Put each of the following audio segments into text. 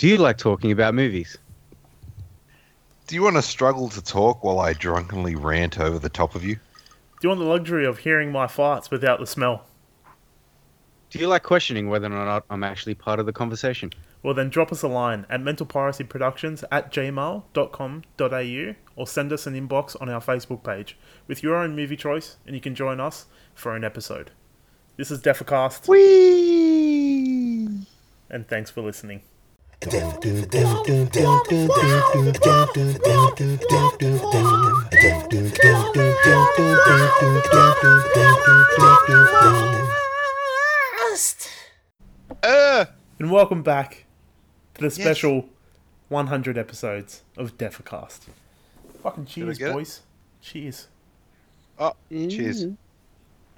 Do you like talking about movies? Do you want to struggle to talk while I drunkenly rant over the top of you? Do you want the luxury of hearing my farts without the smell? Do you like questioning whether or not I'm actually part of the conversation? Well, then drop us a line at mentalpiracyproductions at gmail.com.au or send us an inbox on our Facebook page with your own movie choice and you can join us for an episode. This is Defacast, Whee! and thanks for listening. Uh, And welcome back to the special 100 episodes of Defacast. Fucking cheers, get it? boys. Cheers. oh, cheers.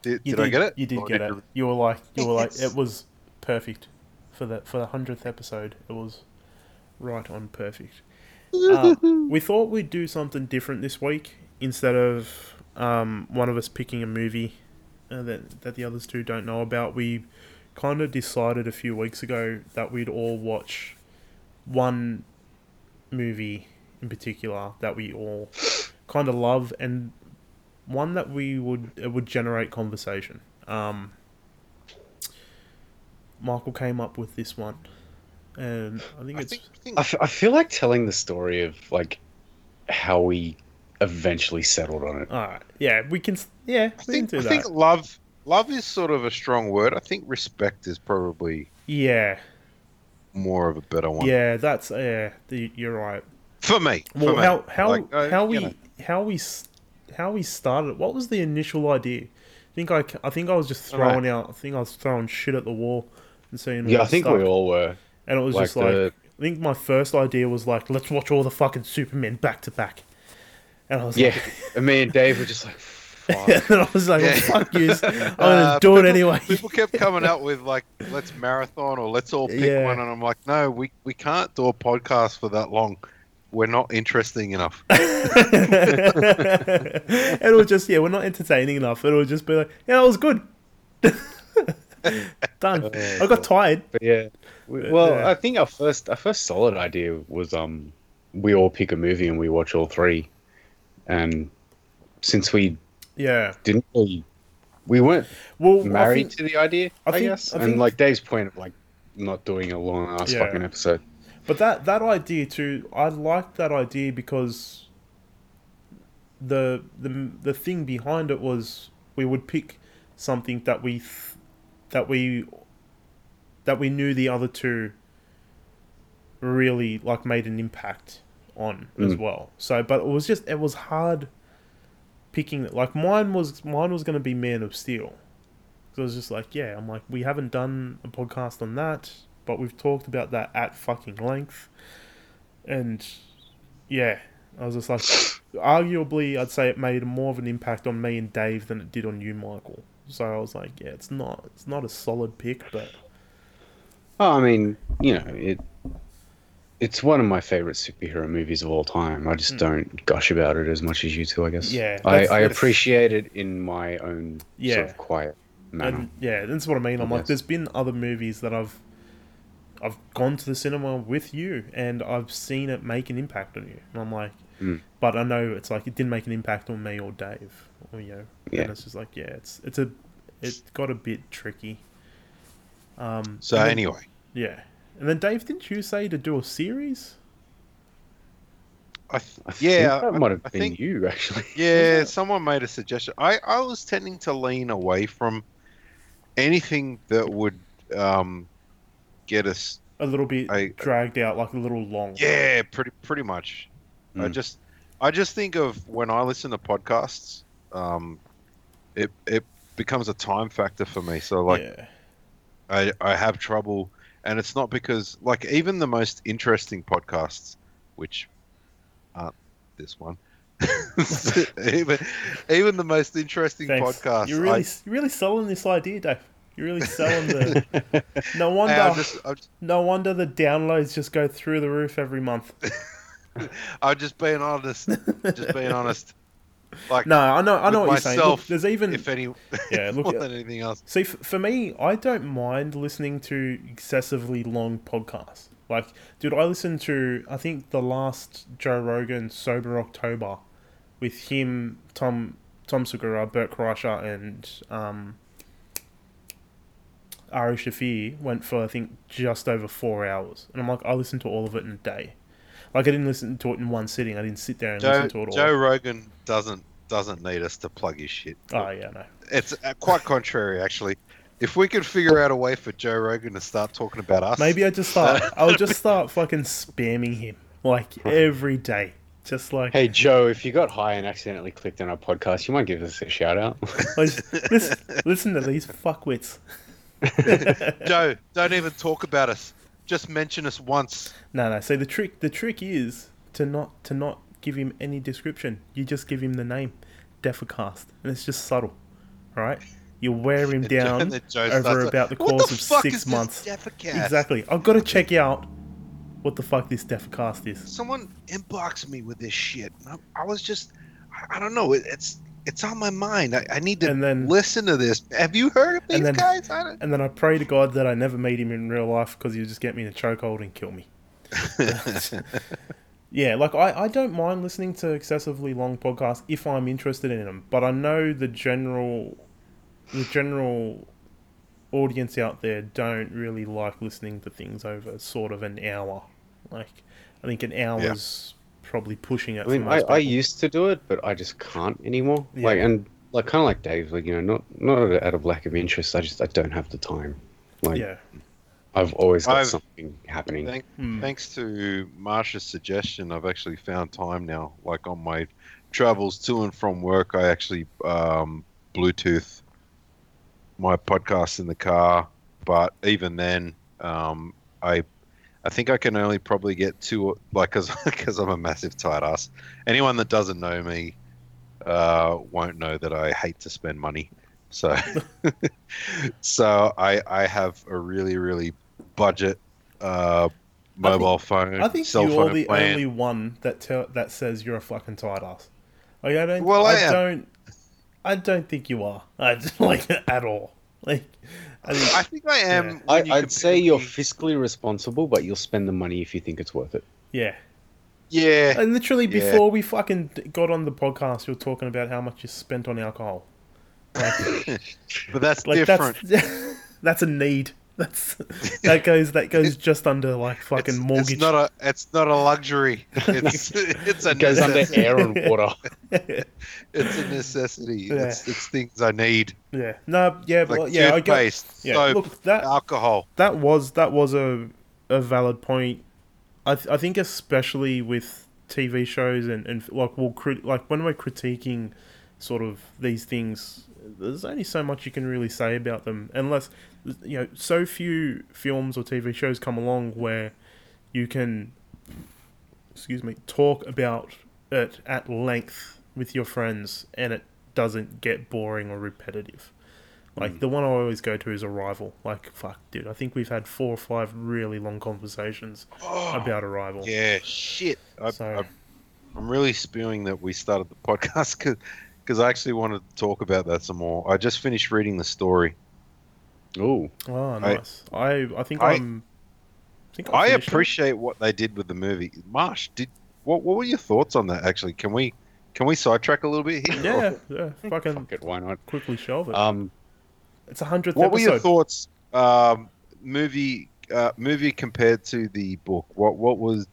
Did, You did I get it? You did Or get did it. you- You were like, you were like, it was perfect for the for the hundredth episode. It was right on perfect. Uh, we thought we'd do something different this week instead of um, one of us picking a movie uh, that that the others two don't know about. We kind of decided a few weeks ago that we'd all watch one movie in particular that we all kind of love and one that we would it would generate conversation. Um, Michael came up with this one, and I think I it's think, I think I, f- I feel like telling the story of like how we eventually settled on it. all right. Yeah, we can. Yeah, I we can think, do I that. think love love is sort of a strong word. I think respect is probably yeah, more of a better one. yeah, that's yeah. The, you're right. For me. for Well, me. how how Like, uh, how you we know. how we how we started? What was the initial idea? I think I, c- I think I was just Alright. throwing out. I think I was throwing shit at the wall and seeing. Yeah, I think stuck. we all were. And it was like just like the- I think my first idea was like, let's watch all the fucking Supermen back to back. And I was Yeah, like, and me and Dave were just like, fuck. and I was like, well, Yeah. fuck you, I'm gonna Uh, do it anyway. People kept coming out with like, let's marathon or let's all pick Yeah. one, and I'm like, no, we we can't do a podcast for that long. We're not interesting enough. and it was just yeah, we're not entertaining enough. It would just be like, yeah, it was good. Done. I got tired. But yeah, well, Yeah. I think our first our first solid idea was um we all pick a movie and we watch all three, and since we Yeah. didn't really, we weren't Well, married think- to the idea, I I, think- guess, I and think- like Dave's point of like not doing a long ass Yeah. fucking episode. But that that idea too, I liked that idea because the the the thing behind it was we would pick something that we th- that we that we knew the other two really like made an impact on as Mm. well. So, but it was just it was hard picking. Like mine was mine was going to be Man of Steel. So I was just like, yeah, I'm like, we haven't done a podcast on that, but we've talked about that at fucking length. And yeah, I was just like, arguably, I'd say it made more of an impact on me and Dave than it did on you, Michael. So I was like, yeah, it's not, it's not a solid pick, but Oh, I mean, you know, it. It's one of my favorite superhero movies of all time. I just hmm. don't gush about it as much as you two, I guess. Yeah, I, I appreciate it in my own Yeah. sort of quiet manner. and yeah, that's what I mean. I'm like, there's been other movies that I've, I've gone to the cinema with you, and I've seen it make an impact on you, and I'm like, Mm. but I know it's like it didn't make an impact on me or Dave, or you know, Yeah. and it's just like, yeah, it's it's a, it got a bit tricky. Um. So then- anyway, yeah, and then Dave, didn't you say to do a series? I th- I think yeah, that I- might have I been think- you actually. yeah. Someone made a suggestion. I I was tending to lean away from anything that would um get us. A little bit I- dragged out, like a little long. Yeah, pretty pretty much. I Mm. just I just think of when I listen to podcasts, um, it it becomes a time factor for me. So like yeah. I I have trouble, and it's not because like even the most interesting podcasts, which aren't this one. even even the most interesting Thanks. podcasts. You're really, I, you're really selling this idea, Dave. You're really selling the. No wonder. Just, just- No wonder the downloads just go through the roof every month. I'm just being honest. Just being honest. Like No, I know, I know what you're saying. Look, there's even if any, Yeah, look more at- than anything else. see for me, I don't mind listening to excessively long podcasts. Like, dude, I listened to I think the last Joe Rogan Sober October with him, Tom Tom Segura, Bert Kreischer, and um, Ari Shaffir went for I think just over four hours, and I'm like, I listened to all of it in a day. Like, I didn't listen to it in one sitting. I didn't sit there and Joe, listen to it all. Joe Rogan doesn't doesn't need us to plug his shit. Oh yeah, no. It's uh, quite contrary, actually. If we could figure out a way for Joe Rogan to start talking about us, Maybe I just start. I'll just start fucking spamming him like every day, just like Hey Joe, if you got high and accidentally clicked on our podcast, you might give us a shout out. listen, listen to these fuckwits. Joe, don't even talk about us. Just mention us once. No, no. So the trick, the trick is to not to not give him any description. You just give him the name, Defacast, and it's just subtle, right? You wear him down and then Joe over about the like, "What course the of six months. Exactly. I've got to check out what the fuck this Defacast is. Someone inboxed me with this shit. I, I was just, I, I don't know. It, it's it's on my mind. I, I need to And then- listen to this. Have you heard of these And then- guys? And then I pray to God that I never meet him in real life because he'll just get me in a chokehold and kill me. Yeah, like I, I don't mind listening to excessively long podcasts if I'm interested in them, but I know the general the general audience out there don't really like listening to things over sort of an hour. Like I think an hour Yeah. Is probably pushing it I mean, for I, most I people. used to do it, but I just can't anymore. Yeah. Like and like kind of like Dave, like you know, not not out of lack of interest. I just I don't have the time. Like yeah. I've always got I've- something happening. Thank, Hmm. Thanks to Marsha's suggestion, I've actually found time now. Like on my travels to and from work, I actually um, Bluetooth my podcast in the car. But even then, um, I I think I can only probably get two, like, because I'm a massive tight ass. Anyone that doesn't know me uh, won't know that I hate to spend money. So, so I I have a really really budget uh, mobile phone, I think cell you're the plan. only one that tell, that says you're a fucking tight ass. Like I don't Well, I I, don't I don't think you are. I like at all. Like I think I think I am. Yeah. I, I'd compare say you're me- fiscally responsible, but you'll spend the money if you think it's worth it. yeah. Yeah, And literally Yeah. before we fucking got on the podcast, you were talking about how much you spent on alcohol. Like, but that's like different. that's that's a need. That's that goes that goes just under like fucking it's, mortgage. It's not a. It's not a luxury. It's it's a It goes under necessity. air and water. It's a necessity. Yeah. It's, it's things I need. yeah. No. Yeah. Like But yeah. I get. toothpaste, Yeah. soap, Look, that alcohol. that was that was a a valid point. I th- I think especially with TV shows and and like we'll crit- like when we're critiquing sort of these things, there's only so much you can really say about them unless you know so few films or TV shows come along where you can excuse me talk about it at length with your friends and it doesn't get boring or repetitive. Like hmm. the one I always go to is Arrival. Like fuck, dude, I think we've had four or five really long conversations Oh, about Arrival. yeah, shit. I, So- I, I'm really spewing that we started the podcast because I actually wanted to talk about that some more. I just finished reading the story. Ooh, Oh, nice. I I think I- I, am I think I finished it. appreciate what they did with the movie. Marsh, did what? What were your thoughts on that? Actually, can we can we sidetrack a little bit here? Yeah, yeah. Fucking fuck it, why not? quickly shelve it. Um, it's a hundredth What were your thoughts? Um, movie uh, movie compared to the book. What what was?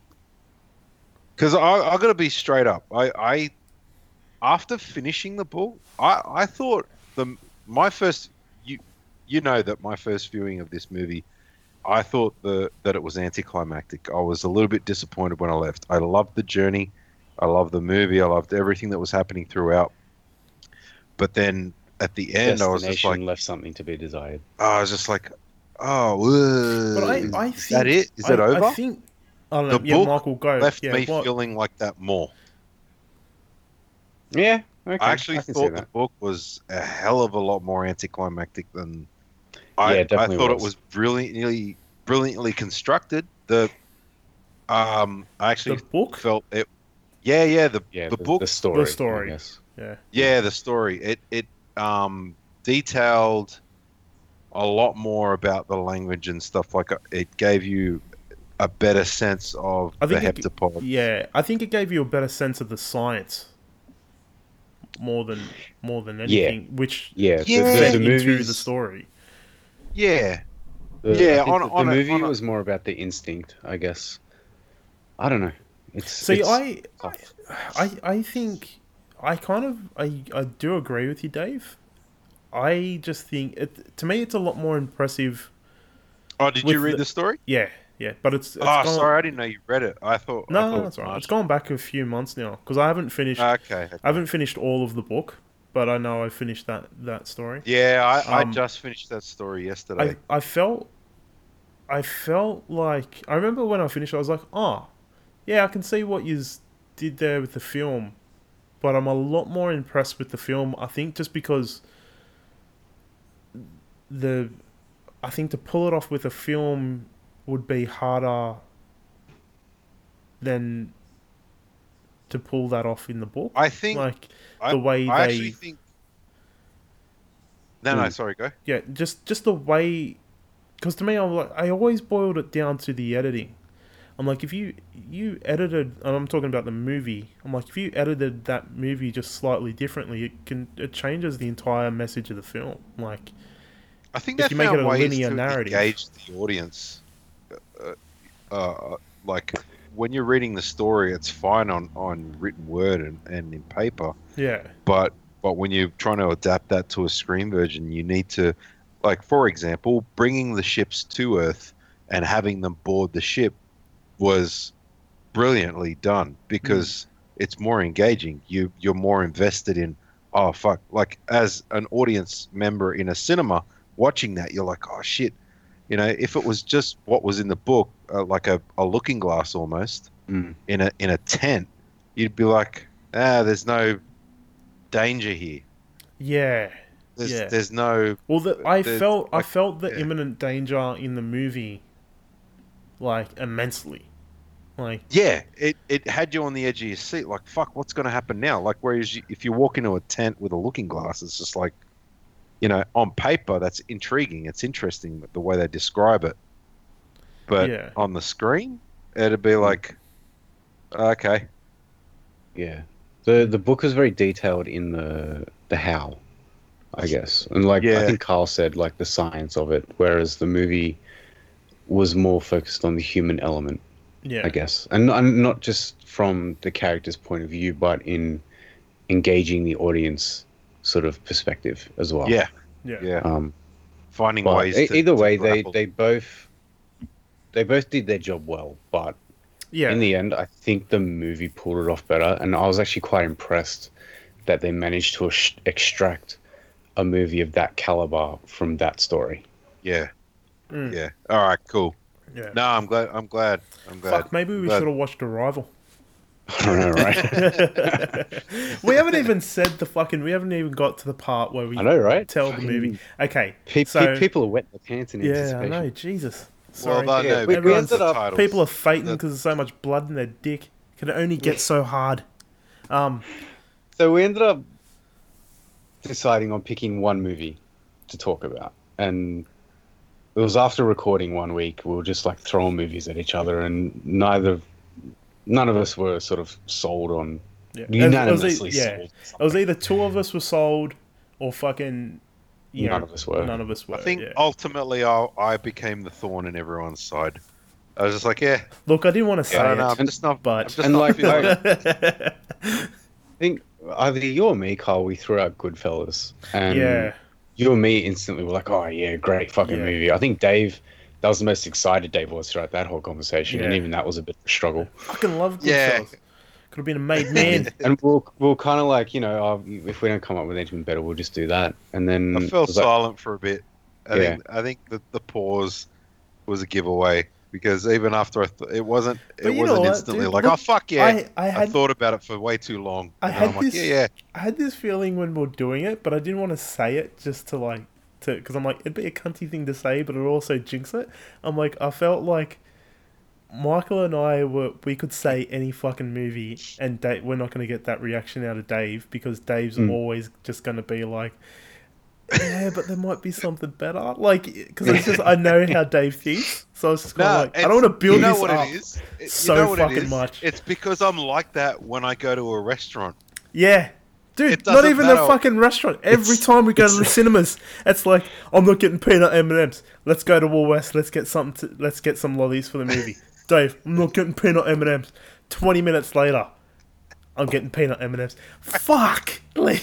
Because I I got to be straight up. I I after finishing the book, I I thought the my first you you know that my first viewing of this movie. I thought the that it was anticlimactic. I was a little bit disappointed when I left. I loved the journey, I loved the movie, I loved everything that was happening throughout. But then at the end, I was just like, left something to be desired. I was just like, oh, But I, is, I is that it? Is I, it over? I think. Oh, I don't know. The yeah, book Michael, go. Left yeah, me what- feeling like that more. Yeah, okay. I actually can see thought the book was a hell of a lot more anticlimactic than I. Yeah, I definitely thought it was. was brilliantly, brilliantly constructed. The, um, I actually the book. felt it. Yeah, yeah. The Yeah, the book the story. The story. Yes. Yeah, Yeah, the story. It it um detailed a lot more about the language and stuff like uh, it gave you a better sense of I the think it- heptapod. Yeah, I think it gave you a better sense of the science more than more than anything, which Yeah, Yeah. the, fed the, the into movies. the story. Yeah, the- Yeah, on- the, on the a- movie on a- was more about the instinct, I guess. I don't know. It's See, it's I, tough. I, I think I kind of I, I do agree with you, Dave. I just think it to me it's a lot more impressive. Oh, did you read the- the, story? Yeah, yeah, but it's, it's oh, gone, sorry, I didn't know you read it. I thought. I No, thought no, that's right. It's gone back a few months now because I haven't finished. Ah, okay. I haven't finished all of the book, but I know I finished that that story. Yeah, I, Um, I just finished that story yesterday. I I felt I felt like I remember when I finished, I was like, oh, yeah, I can see what you did there with the film, but I'm a lot more impressed with the film. I think just because the I think to pull it off with a film would be harder than to pull that off in the book. I think like I, the way I they- actually think. No, no, Hmm. sorry, go. yeah, just just the way, because to me, I'm like I always boiled it down to the editing. I'm like, if you you edited, and I'm talking about the movie. I'm like, if you edited that movie just slightly differently, it can it changes the entire message of the film. Like, I think If they you make found it a ways linear to narrative. engage the audience. Uh, like when you're reading the story, it's fine on, on written word and, and in paper, yeah, but but when you're trying to adapt that to a screen version, you need to, like for example, bringing the ships to Earth and having them board the ship was brilliantly done because it's more engaging. You you're more invested in. Oh fuck! Like as an audience member in a cinema watching that, you're like, oh shit. You know, if it was just what was in the book, uh, like a, a looking glass almost Mm. in a in a tent, you'd be like, ah, there's no danger here. yeah. There's Yeah. there's no Well, the, I There's, felt I felt the yeah. imminent danger in the movie, like immensely, like yeah. It it had you on the edge of your seat, like fuck, what's going to happen now? Like whereas you, if you walk into a tent with a looking glass, it's just like, you know, on paper that's intriguing. It's interesting the way they describe it, but Yeah. on the screen, it'd be like, okay, Yeah. The the book is very detailed in the the how, I guess. And like Yeah. I think Carl said, like the science of it, whereas the movie was more focused on the human element, yeah, I guess. And, and not just from the character's point of view, but in engaging the audience sort of perspective as well. yeah, yeah, yeah, Um finding ways. e- to, either to way they they both they both did their job well, but yeah. in the end, I think the movie pulled it off better, and I was actually quite impressed that they managed to ex- extract a movie of that caliber from that story. yeah, Mm. yeah. All right, cool. yeah. No, I'm glad. I'm glad. I'm glad. Fuck, maybe we Glad. should have watched Arrival. I don't know, right? we haven't even said the fucking. We haven't even got to the part where we I know, right? tell the movie. Okay, Pe- pe- so people are wet their pants in yeah, I know. Jesus, Well, sorry. no, Yeah, no, we- we ended up- entitled. People are fainting because there's so much blood in their dick. Can it only get so hard. Um, So we ended up deciding on picking one movie to talk about, and it was after recording one week. We were just like throwing movies at each other, and neither, none of us were sort of sold on yeah. It was- it was unanimously yeah, it was either two of us were sold, or fucking. You None know, of us were. None of us were. I think yeah. ultimately I, I became the thorn in everyone's side. I was just like, yeah, Look, I didn't want to say I don't know. I'm it, just not. but- I'm just And not like- feeling it. I think either you or me, Carl, we threw out Goodfellas, and yeah, you and me instantly were like, "Oh yeah, great fucking Yeah. movie." I think Dave, that was the most excited Dave was throughout that whole conversation, and even that was a bit of a struggle. fucking love Goodfellas. Yeah. Could have been a made man. and we'll we'll kind of like you know, oh, if we don't come up with anything better, we'll just do that. And then I it felt like, silent for a bit. I Yeah. think I think the, the pause was a giveaway because even after I th- it wasn't it But you know wasn't what, instantly dude? like Look, oh fuck yeah I, I I, thought about it for way too long I had I'm like this- yeah yeah I had this feeling when we're doing it, but I didn't want to say it just to like to because I'm like it'd be a cunty thing to say, but it'd also jinx it. I'm like I felt like Michael and I were we could say any fucking movie, and Dave, we're not going to get that reaction out of Dave because Dave's Mm. always just going to be like, yeah, but there might be something better. Like, because it's just I know how Dave thinks, so it's just kind of No, like I don't want to build you know this what up. it is. It- so you know what it fucking is? much. It's because I'm like that when I go to a restaurant. Yeah. Dude, not even matter. a fucking restaurant. Every It's- time we go to the cinemas, it's like I'm not getting peanut M and M's. Let's go to Woolworths. Let's get something. To, let's get some lollies for the movie. Dave, I'm not getting peanut M and M's. Twenty minutes later, I'm getting peanut M and M's. Fuck! Like,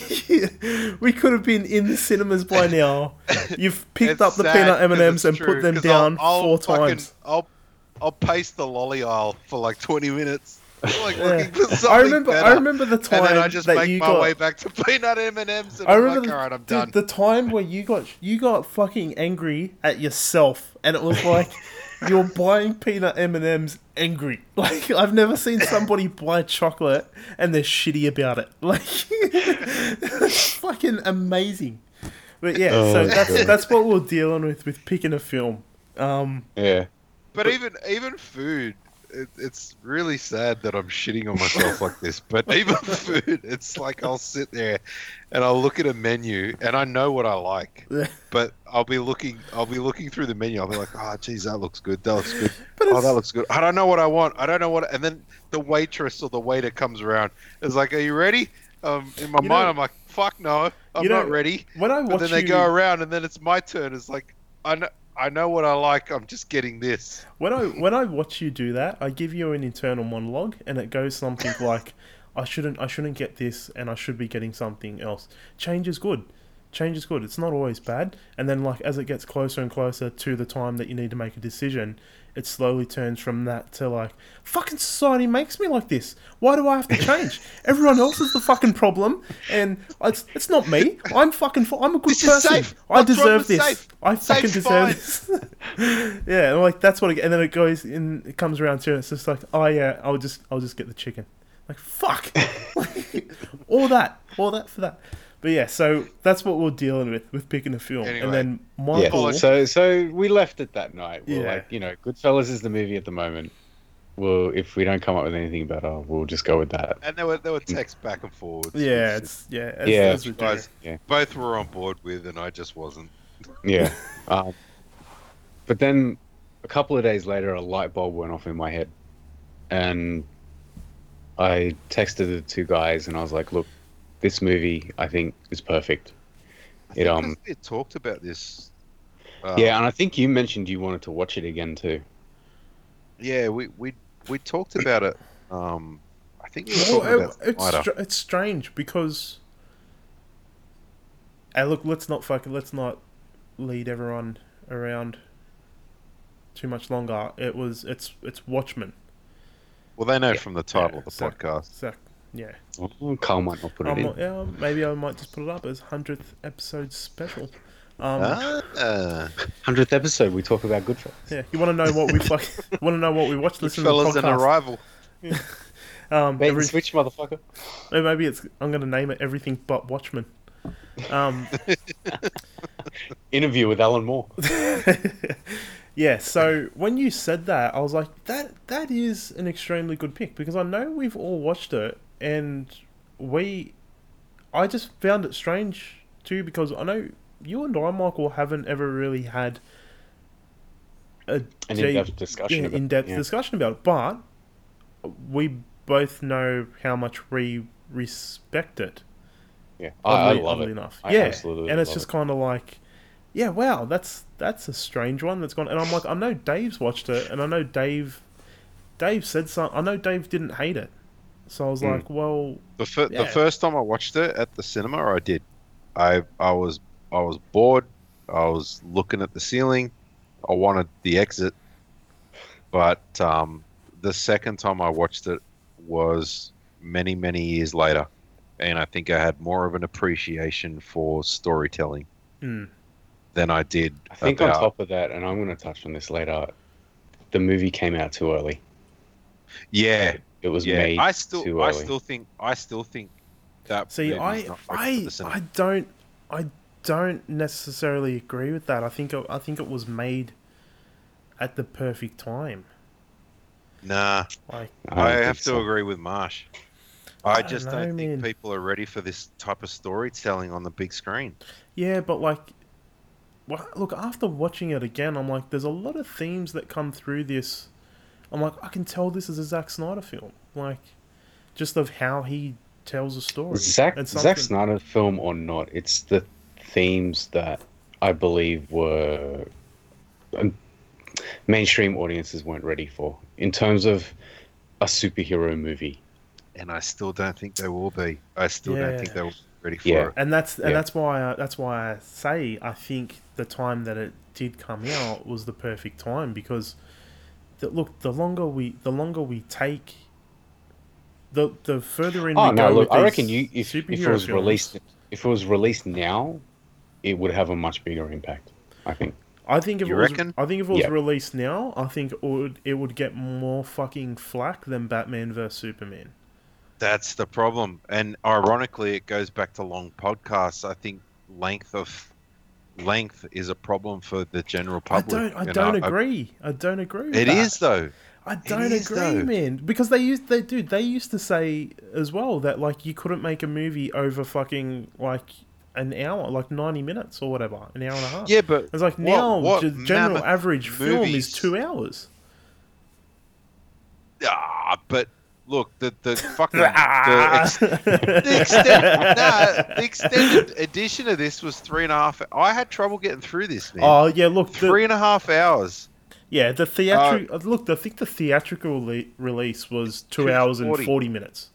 we could have been in the cinemas by now. You've picked It's up the peanut M&Ms and put them down I'll- I'll four fucking- times. I'll I'll pace the lolly aisle for like 20 minutes, like Yeah. for I remember. better. I remember the time and then I just that make you my got. way back to peanut M and M's, I remember like, the, all right, I'm done. the time where you got you got fucking angry at yourself, and it was like you're buying peanut M and M's angry. Like I've never seen somebody buy chocolate and they're shitty about it. Like it's fucking amazing. But yeah, Oh, so that's God. that's what we're dealing with with picking a film. Um, Yeah. But even even food, it, it's really sad that I'm shitting on myself like this. But even food, it's like I'll sit there and I'll look at a menu and I know what I like, but I'll be looking I'll be looking through the menu. I'll be like, oh, geez, that looks good. That looks good. But oh, that looks good. I don't know what I want. I don't know what. And then the waitress or the waiter comes around. It's like, are you ready? Um, in my mind, know- I'm like, fuck no, I'm you know, not ready. when I But then they you, go around, and then it's my turn. It's like, I know, I know what I like. I'm just getting this. When I when I watch you do that, I give you an internal monologue, and it goes something like, "I shouldn't I shouldn't get this, and I should be getting something else." Change is good. Change is good. It's not always bad. And then, like as it gets closer and closer to the time that you need to make a decision, it slowly turns from that to like, "Fucking society makes me like this. Why do I have to change? Everyone else is the fucking problem, and it's it's not me. I'm fucking. I'm a good This is person. I deserve this. safe? I fucking Safe's deserve this." yeah, and like that's what, it, and then it goes in. It comes around to it. It's just like, oh yeah, I'll just, I'll just get the chicken. Like fuck, all that, all that for that. But yeah, so that's what we're dealing with with picking a film, Anyway. and then Yeah. Michael. So so we left it that night. We're Yeah. like, you know, Goodfellas is the movie at the moment. Well, if we don't come up with anything better, we'll just go with that. And there were there were texts back and forwards. yeah, it's yeah, as, Yeah. as we do. guys Yeah. both were on board with, and I just wasn't. Yeah. um, but then a couple of days later, a light bulb went off in my head, and I texted the two guys, and I was like, "Look, this movie, I think, is perfect." I It, um, we had talked about this. uh, yeah, and I think you mentioned you wanted to watch it again too. yeah, we we we talked about it. Um, I think we were Well, it- about it's Spider. str- it's strange because. Hey, look, let's not fucking let's not lead everyone around too much longer. It was it's it's Watchmen. Well, they know Yeah. from the title Yeah, of the so- podcast. So, yeah. Oh, Carl might not put it I'm in. not- yeah, maybe I might just put it up as hundredth episode special. Um, Ah, Hundredth episode, we talk about Goodfellas. yeah, you want to know what we fuck? want to know what we watched? Listen to the fellas and podcast. arrival. Um, Bait every, and switch, motherfucker. maybe it's I'm gonna name it everything but Watchmen. Um, Interview with Alan Moore. yeah. So when you said that, I was like, that that is an extremely good pick because I know we've all watched it and we, I just found it strange too because I know you and I, Michael, haven't ever really had a An deep- in-depth discussion yeah, about it, in-depth yeah. discussion about it, but we both know how much we respect it. Yeah, I, I oddly- love it. enough. I yeah, absolutely and it's just kind of like, yeah, wow, that's that's a strange one that's gone. And I'm like, I know Dave's watched it, and I know Dave, Dave said something. I know Dave didn't hate it, so I was Hmm. like, well, The, fir- Yeah. the first time I watched it at the cinema, I did. I I was I was bored. I was looking at the ceiling. I wanted the exit. But um, the second time I watched it was many many years later, and I think I had more of an appreciation for storytelling hmm, than I did. I think about, on top of that, and I'm going to touch on this later, the movie came out too early. yeah, It was yeah. made I too still I still think I still think that. see, I not ready for I. I don't I don't necessarily agree with that. I think it, I think it was made at the perfect time. nah. Like don't I, have to so. agree with Marsh. I don't just know, don't think man. people are ready for this type of storytelling on the big screen. Yeah, but like, well, look, after watching it again, I'm like, there's a lot of themes that come through this. I'm like, I can tell this is a Zack Snyder film. Like, just of how he tells a story. Zack It's Zack something- Snyder film or not, it's the themes that I believe were um, mainstream audiences weren't ready for in terms of a superhero movie. And I still don't think they will be. I still Yeah. don't think they will be ready for Yeah. it. and that's and Yeah. that's why I, that's why I say I think the time that it did come out was the perfect time because the, look the longer we the longer we take the the further in Oh we no! go Look, with I reckon you if, if it was films- released if it was released now, it would have a much bigger impact. I think. I think if You it was. I think if it was Yeah. released now, I think it would it would get more fucking flack than Batman vs Superman. That's the problem. And ironically, it goes back to long podcasts. I think length of length is a problem for the general public. I don't I don't know. agree. I don't agree. It that. is though. I don't is, agree, though. man. Because they used they dude they used to say as well that like you couldn't make a movie over fucking like an hour, like ninety minutes or whatever, an hour and a half. Yeah, but It's like what- now what the general average film is two hours. ah, but look, the the fucking the, ah. ex- the extended, nah, the extended edition of this was three and a half. I had trouble getting through this, man. oh yeah, look, the, Three and a half hours. yeah, the theatrical uh, look. I think the theatrical le- release was two hours and forty minutes.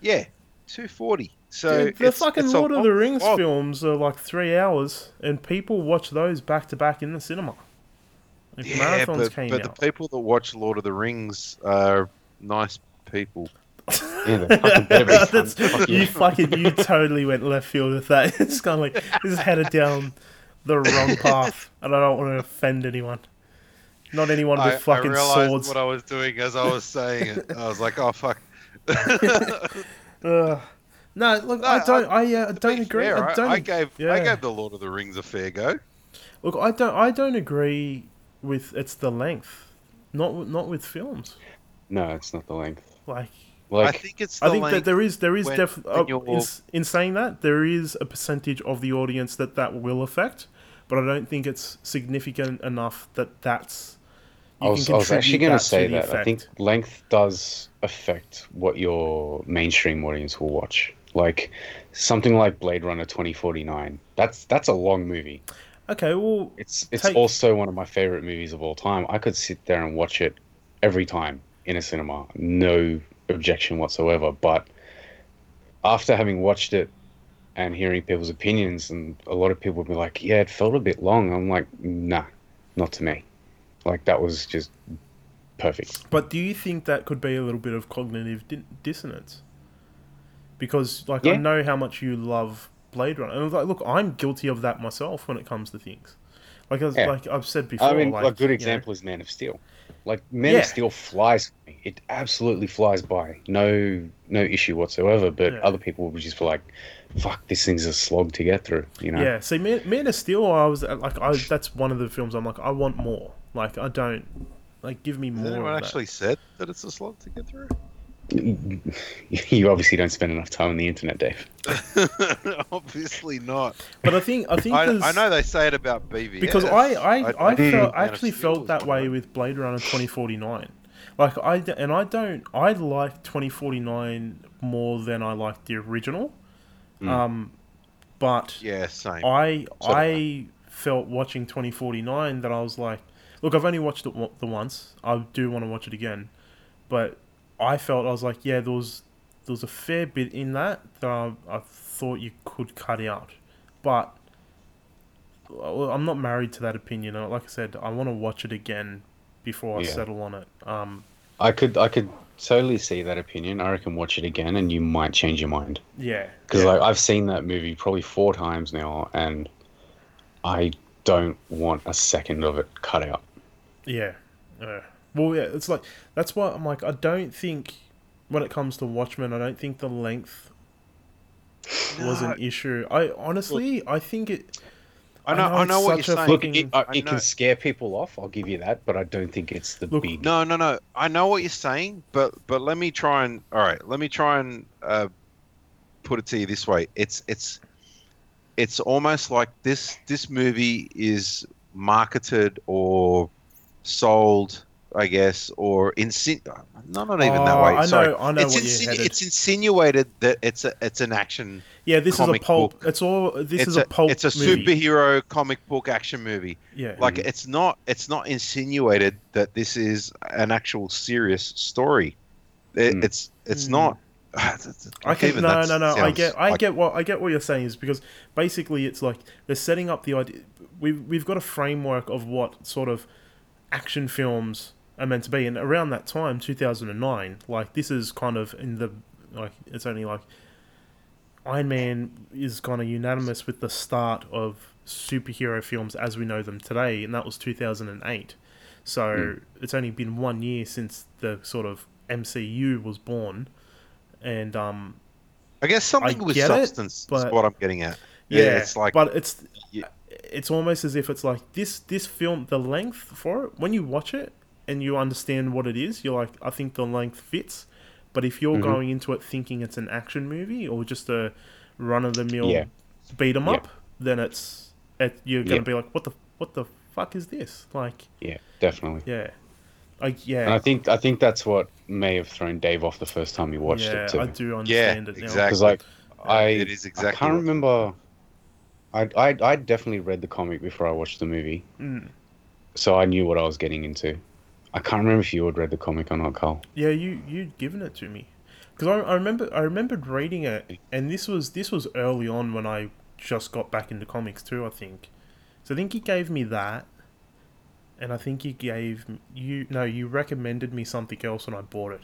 Yeah, two forty. So Dude, the fucking Lord of the Rings slog. films are like three hours, and people watch those back to back in the cinema. Yeah, marathons but, but the people that watch Lord of the Rings are nice people. Yeah, fucking better be. son. That's- Fuck you yeah. fucking you totally went left field with that. It's kind of like this is headed down the wrong path, and I don't want to offend anyone. Not anyone with I, I fucking realized swords. what I was doing as I was saying it. I was like, oh fuck. Ugh. no, look, No, I don't. I- I, uh, don't agree. fair, I I, don't. I gave I gave the Lord of the Rings a fair go. Look, I don't. I don't agree with it's the length. Not not with films. No, it's not the length. Like Like I think it's the I think that there is there is when- def- uh, in, in saying that there is a percentage of the audience that that will affect, but I don't think it's significant enough that that's. I was, I was actually going to to say the that. I think length does affect what your mainstream audience will watch. Like something like Blade Runner 2049. That's that's a long movie. Okay, well, It's it's Take- also one of my favorite movies of all time. I could sit there and watch it every time in a cinema, no objection whatsoever. But after having watched it and hearing people's opinions, and a lot of people would be like, "Yeah, it felt a bit long." I'm like, "Nah, not to me." Like that was just perfect. but do you think that could be a little bit of cognitive di- dissonance? Because like I know how much you love Blade Runner, and like, look, I'm guilty of that myself when it comes to things. Like I, yeah. like I've said before, I mean, like, a good you know- example is Man of Steel. Like Man Yeah. of Steel flies me. It absolutely flies by. No no issue whatsoever. But Yeah. other people would just be like, "Fuck, this thing's a slog to get through." You know? Yeah, see, Man, Man of Steel, I was like, I that's one of the films I'm like, I want more. Like, I don't like give me Has more. anyone of actually said that it's a slog to get through? You obviously don't spend enough time on the internet, Dave. Obviously not. But I think I think I, I know they say it about BVS. because I I, I, think felt I actually felt that way of- with Blade Runner 2049. Like I d- and I don't I like 2049 more than I like the original. Mm. Um, but Yeah, same. I So I felt watching 2049 that I was like, look, I've only watched it the once. I do want to watch it again, but I felt I was like, yeah, there was there was a fair bit in that that I, I thought you could cut out, but I'm not married to that opinion. Like I said, I want to watch it again before I Yeah. settle on it. Um, I could I could totally see that opinion. I reckon watch it again, and you might change your mind. yeah, Because yeah. like I've seen that movie probably four times now, and I don't want a second of it cut out. Yeah. Yeah. Well, yeah, it's like that's why I'm like I don't think when it comes to Watchmen, I don't think the length was an issue. I honestly, I think it. I know, I it's know what you're saying. Look, it, uh, I it can scare people off. I'll give you that, but I don't think it's the Look, big. No, no, no. I know what you're saying, but but let me try and all right. Let me try and uh, put it to you this way. It's it's it's almost like this this movie is marketed or sold, I guess, or insin. No, not even that Oh, way. I know- Sorry. I know it's what you're headed. it's insinuated that it's a it's an action. Yeah, this is a pulp. book. It's all. This it's is a, pulp. It's a movie. superhero comic book action movie. Yeah. Like Mhm. it's not it's not insinuated that this is an actual serious story. It, Mm. It's it's Mm. not. I can no no no. I get I like- get what I get what you're saying is because basically it's like they're setting up the idea. We've we've got a framework of what sort of action films are meant to be, and around that time, 2009, like this is kind of in the like it's only like Iron Man is kind of unanimous with the start of superhero films as we know them today, and that was 2008. So Hmm. it's only been one year since the sort of MCU was born, and um, I guess something I with get it, substance is what I'm getting at. yeah, it's like but it's you- it's almost as if it's like this this film the length for it when you watch it and you understand what it is you're like i think the length fits but if you're Mhm. going into it thinking it's an action movie or just a run-of-the-mill Yeah. beat 'em Yeah. up then it's it, you're gonna Yeah. be like what the what the fuck is this like Yeah, definitely. yeah like And yeah I think I think that's what may have thrown Dave off the first time he watched yeah it too. i do understand it now exactly. Because like I, it is exactly. I can't remember. I I I definitely read the comic before I watched the movie, Mm. so I knew what I was getting into. I can't remember if you had read the comic or not, Carl. Yeah, you you'd given it to me because I, I remember I remembered reading it, and this was this was early on when I just got back into comics too. I think, so I think he gave me that, and I think he gave you no, you recommended me something else, and I bought it.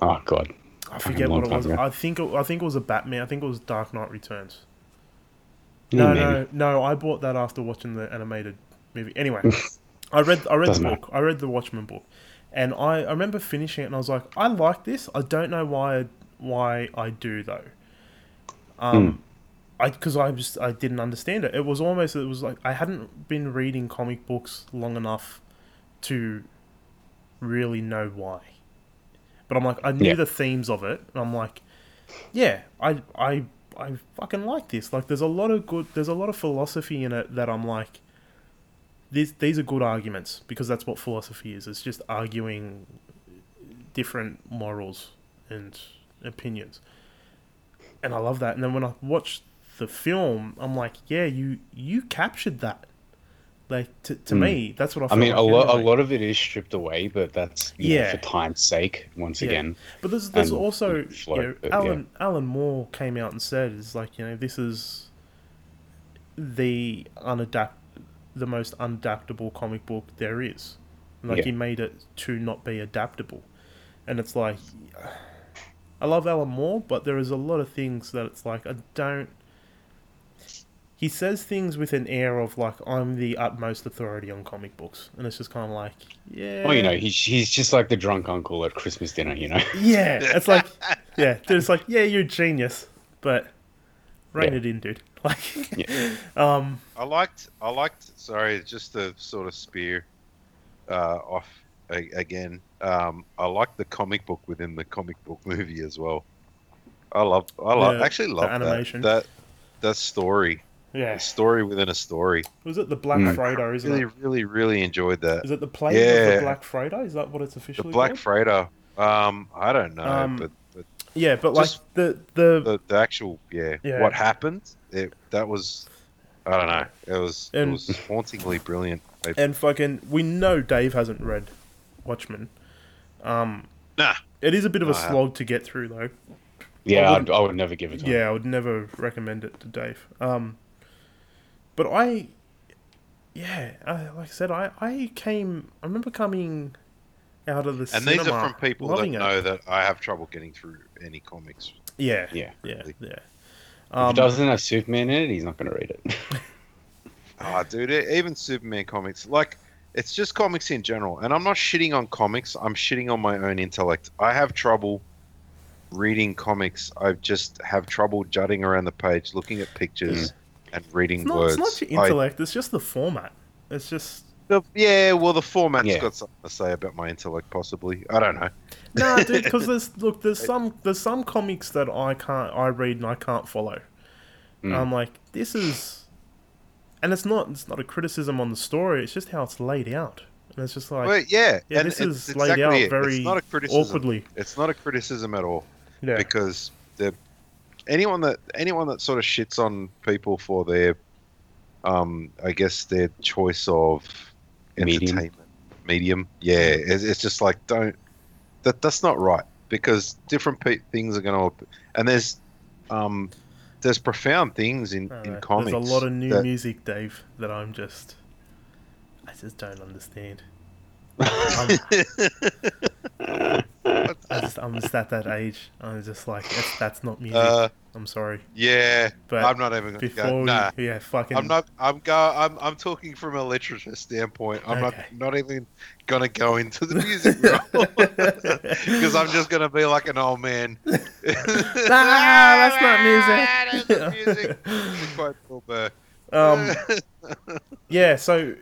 Oh God, I forget what it was. ago. I think it, I think it was a Batman. I think it was Dark Knight Returns. No, maybe. no, no. I bought that after watching the animated movie. Anyway, I read I read the Doesn't matter. book. I read the Watchmen book, and I, I remember finishing it, and I was like, I like this. I don't know why why I do though. Um, I because I just I didn't understand it. It was almost it was like I hadn't been reading comic books long enough to really know why. But I'm like I knew Yeah. the themes of it, and I'm like, yeah, I I I fucking like this. Like, there's a lot of good, there's a lot of philosophy in it that I'm like, these these are good arguments because that's what philosophy is. It's just arguing different morals and opinions, and I love that. And then when I watched the film, I'm like, yeah, you you captured that. Like to, to Mm. me, that's what I. I mean, a like lot a lot of it is stripped away, but that's you know, Yeah. for time's sake. Once Yeah. again, But there's there's and also float, you know, but, yeah. Alan Alan Moore came out and said is like you know this is the unadapt the most unadaptable comic book there is. Like Yeah. he made it to not be adaptable, and it's like I love Alan Moore, but there is a lot of things that it's like I don't. He says things with an air of like I'm the utmost authority on comic books, and it's just kind of like yeah. well, you know, he's he's just like the drunk uncle at Christmas dinner. You know, Yeah, it's like, yeah, dude, it's like, yeah, you're a genius, but rein Yeah. it in, dude. Like, Yeah. um, I liked. I liked. Sorry, just to sort of spear uh, off a, again. Um, I like the comic book within the comic book movie as well. I love. I love. The- actually love that- animation. That, that story. yeah, The story within a story. was it the Black Mm. Freighter? Isn't Really, it? really, really enjoyed that. Is it the plane of the Black Freighter? Is that what it's officially? The Black called? Freighter. Um, I don't know, Um, but, but yeah, but like the the the, the actual yeah, Yeah. what happened? It that was. I don't know. It was And- it was hauntingly brilliant. And fucking we know Dave hasn't read Watchmen. Um, Nah. it is a bit of a No, slog to get through though. yeah, wouldn't- I'd, I would never give it to. Yeah, I would never recommend it to Dave. Um, but I, yeah, I, like I said, I, I came. I remember coming out of the and cinema these are from people that loving it. know that I have trouble getting through any comics. Yeah, Yeah. yeah, Really. yeah. If Um, it doesn't have Superman in it, he's not going to read it. Ah, dude, e- even Superman comics, like it's just comics in general. And I'm not shitting on comics. I'm shitting on my own intellect. I have trouble reading comics. I just have trouble jutting around the page, looking at pictures, and reading It's not, words. it's not your I- intellect. It's just the format. It's just the- yeah, well, the format's Yeah. got something to say about my intellect, possibly. I don't know. no, dude. Because there's look, there's some there's some comics that I can't I read and I can't follow. Mm. I'm like, this is, and it's not it's not a criticism on the story. It's just how it's laid out, and it's just like, Well, yeah, yeah, and this it's is laid out it. very It's not a criticism. awkwardly. It's not a criticism at all. Yeah, because the anyone that anyone that sort of shits on people for their um I guess their choice of Medium. Entertainment medium, yeah, it's, it's just like don't that that's not right because different pe- things are going to and there's um there's profound things in I in know. comics. There's a lot of new that- music, Dave, that I'm just, I just don't understand. I'm, I just, I'm just at that age. I'm just like, that's, that's not music. uh, I'm sorry, yeah, but I'm not even going to before go. we, Nah, yeah, fucking, I'm not. I'm go. I'm. I'm talking from a literature standpoint. I'm Okay. not. Not even gonna go into the music because I'm just gonna be like an old man. nah, that's not music. That's music. Bill Um, yeah. So,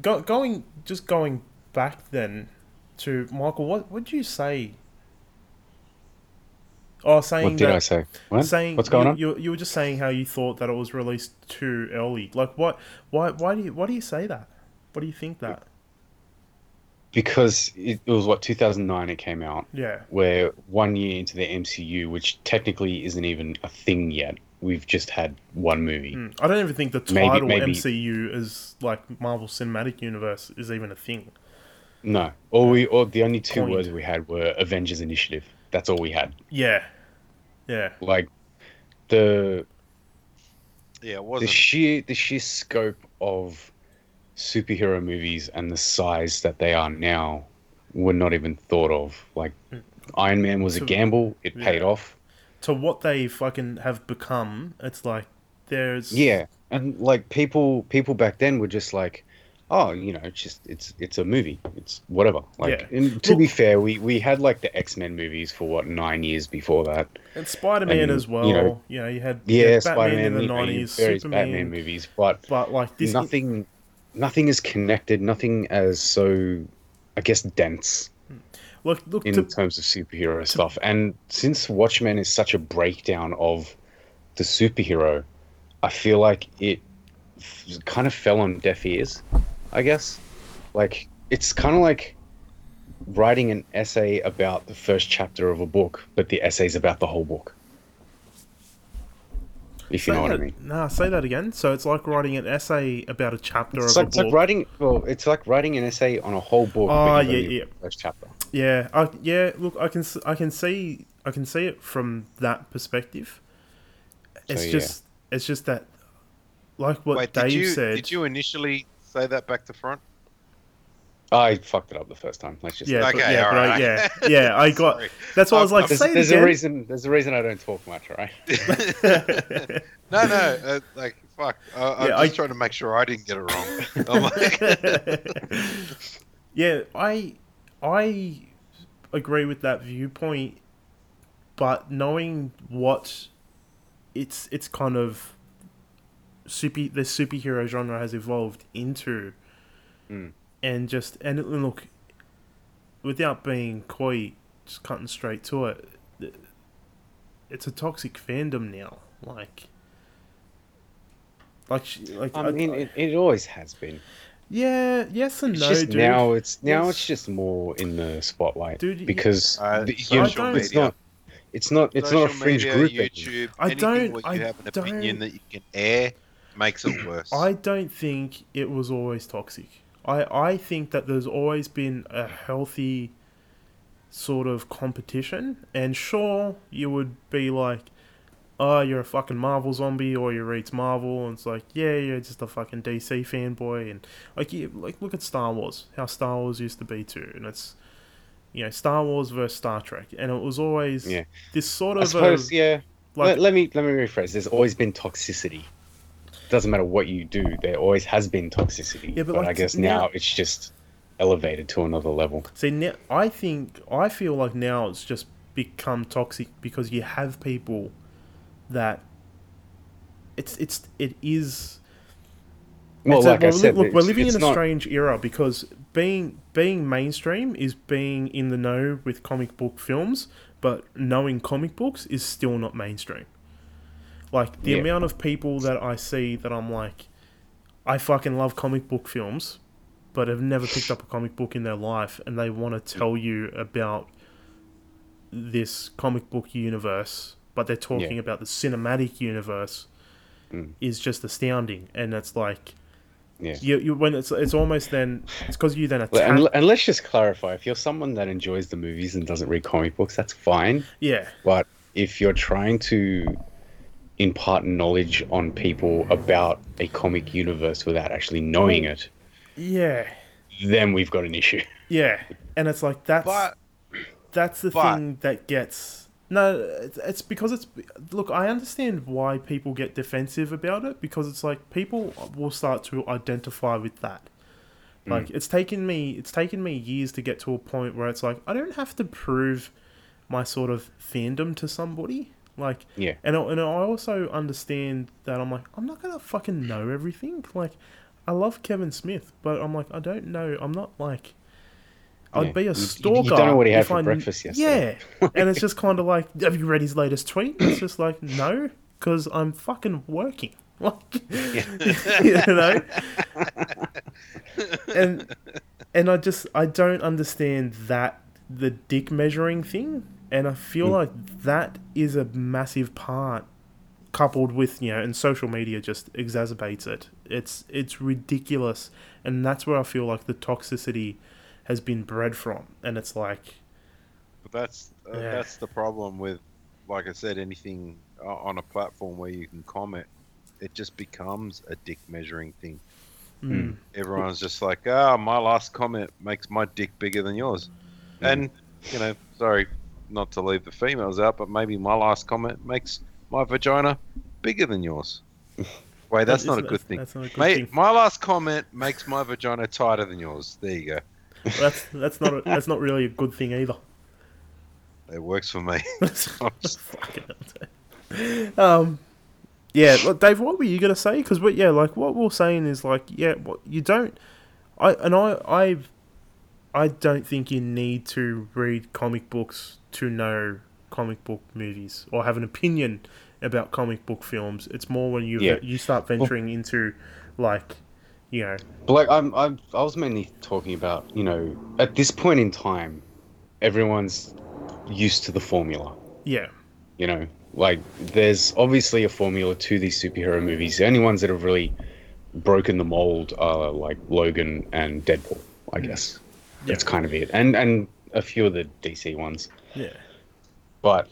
go, going, just going back then to Michael. What would you say? Oh, saying What did that, I say? What? saying What's going you, on? You, you were just saying how you thought that it was released too early. Like what? Why? Why do you? Why do you say that? What do you think that? Because it, it was what 2009 it came out. Yeah. We're one year into the MCU, which technically isn't even a thing yet. We've just had one movie. Mm. I don't even think the title maybe- MCU is like Marvel Cinematic Universe is even a thing. No, all we, all the only two Coined. words we had were Avengers Initiative. That's all we had. Yeah. Yeah. Like the Yeah, it the wasn't. sheer the sheer scope of superhero movies and the size that they are now were not even thought of. Like Mm. Iron Man was So- a gamble; it paid off. To what they fucking have become, it's like there's Yeah, and like people people back then were just like, oh, you know, it's just it's it's a movie, it's whatever. Like, Yeah. and to be fair, we we had like the X Men movies for what nine years before that. and Spider Man as well. you You know, know, you had you Yeah, had Spider Batman Man, in the nineties, various Superman, Batman movies, but but like this nothing nothing is connected. Nothing as so, I guess, dense hmm. Look, look in to, terms of superhero stuff. And since Watchmen is such a breakdown of the superhero, I feel like it f- kind of fell on deaf ears. I guess, like it's kind of like writing an essay about the first chapter of a book, but the essay's about the whole book. If you say know what I that- mean. Nah, say that again. So it's like writing an essay about a chapter It's of like, a it's like book. writing. Well, it's like writing an essay on a whole book. Oh, yeah, yeah. the First chapter. Yeah, I, yeah. Look, I can s- I can see I can see it from that perspective. It's So, yeah. just it's just that, like what Wait, Dave did you said. did you initially say that back to front? I fucked it up the first time. Let's just. Yeah, Okay, but, yeah, but I, yeah, yeah. I got. That's why I was like, I'm- There's, it there's again. a reason. There's a reason I don't talk much, right? no, no, uh, like fuck. Uh, I'm Yeah, just I- trying to make sure I didn't get it wrong. Like, yeah, I I agree with that viewpoint, but knowing what it's it's kind of super the superhero genre has evolved into, Mm. and just and look, without being coy, just cutting straight to it, it's a toxic fandom now. Like, like, like I mean, it, it always has been. yeah, yes and It's no, just dude. now. It's now. It's- It's just more in the spotlight, Dude, because Uh, the, you know, it's not It's not. It's not a fringe media, group. YouTube, I don't- where I have an opinion don't- that you can air makes it worse. I don't think it was always toxic. I, I think that there's always been a healthy sort of competition. And sure, you would be like, oh, you're a fucking Marvel zombie, or you read Marvel, and it's like, yeah, you're just a fucking DC fanboy. And like, you, like look at Star Wars, how Star Wars used to be too. And it's, you know, Star Wars versus Star Trek. And it was always Yeah. this sort I of suppose. a, yeah. like, let, let me let me rephrase. There's always been toxicity. Doesn't matter what you do. There always has been toxicity. Yeah, but, but, I guess now- now it's just elevated to another level. See, now, I think I feel like now it's just become toxic because you have people that it's it's it is. Well, like I we're, said, look, we're living in a not- strange era because being being mainstream is being in the know with comic book films, but knowing comic books is still not mainstream. Like the Yeah. amount of people that I see that I'm like, I fucking love comic book films, but have never picked up a comic book in their life, and they want to tell you about this comic book universe, but they're talking Yeah. about the cinematic universe, Mm. is just astounding. And it's like, Yeah. you, you when it's it's almost then it's because you then attack. And, and let's just clarify: if you're someone that enjoys the movies and doesn't read comic books, that's fine. yeah, But if you're trying to impart knowledge on people about a comic universe without actually knowing it, yeah, then we've got an issue. yeah. And it's like that's But that's the but- thing that gets no it's, it's because it's look i understand why people get defensive about it because it's like people will start to identify with that mm. like it's taken me it's taken me years to get to a point where it's like i don't have to prove my sort of fandom to somebody like Yeah. and I, and I also understand that i'm like i'm not gonna fucking know everything like i love kevin smith but i'm like i don't know i'm not like I'd Yeah. be a you- you don't know what he had for I breakfast yesterday. Yeah, and it's just kind of like, have you read his latest tweet? It's just like, no, because I'm fucking working. Like, you know, and and I just I don't understand that the dick measuring thing, and I feel Mm. like that is a massive part, coupled with you know, and social media just exacerbates it. It's it's ridiculous, and that's where I feel like the toxicity has been bred from, and it's like. But that's uh, Yeah. that's the problem with, like I said, anything on a platform where you can comment, it just becomes a dick measuring thing. Mm. Everyone's just like, ah, my last comment makes my dick bigger than yours, and you know, sorry, not to leave the females out, but maybe my last comment makes my vagina bigger than yours. Wait, that's not a good thing. That's not a good Mate, thing. my last comment makes my vagina tighter than yours. There you go. That's that's not a, that's not really a good thing either. It works for me. Um, yeah, look, Dave, what were you gonna say? Because yeah, like what we're saying is like yeah, what you don't, I and I I, I don't think you need to read comic books to know comic book movies or have an opinion about comic book films. It's more when you Yeah. you start venturing into like, you know, But like I'm, I'm, I was mainly talking about, you know, at this point in time, everyone's used to the formula. yeah, You know, like there's obviously a formula to these superhero movies. The only ones that have really broken the mold are like Logan and Deadpool, I hmm. guess. Yeah. That's kind of it, and and a few of the DC ones. yeah, But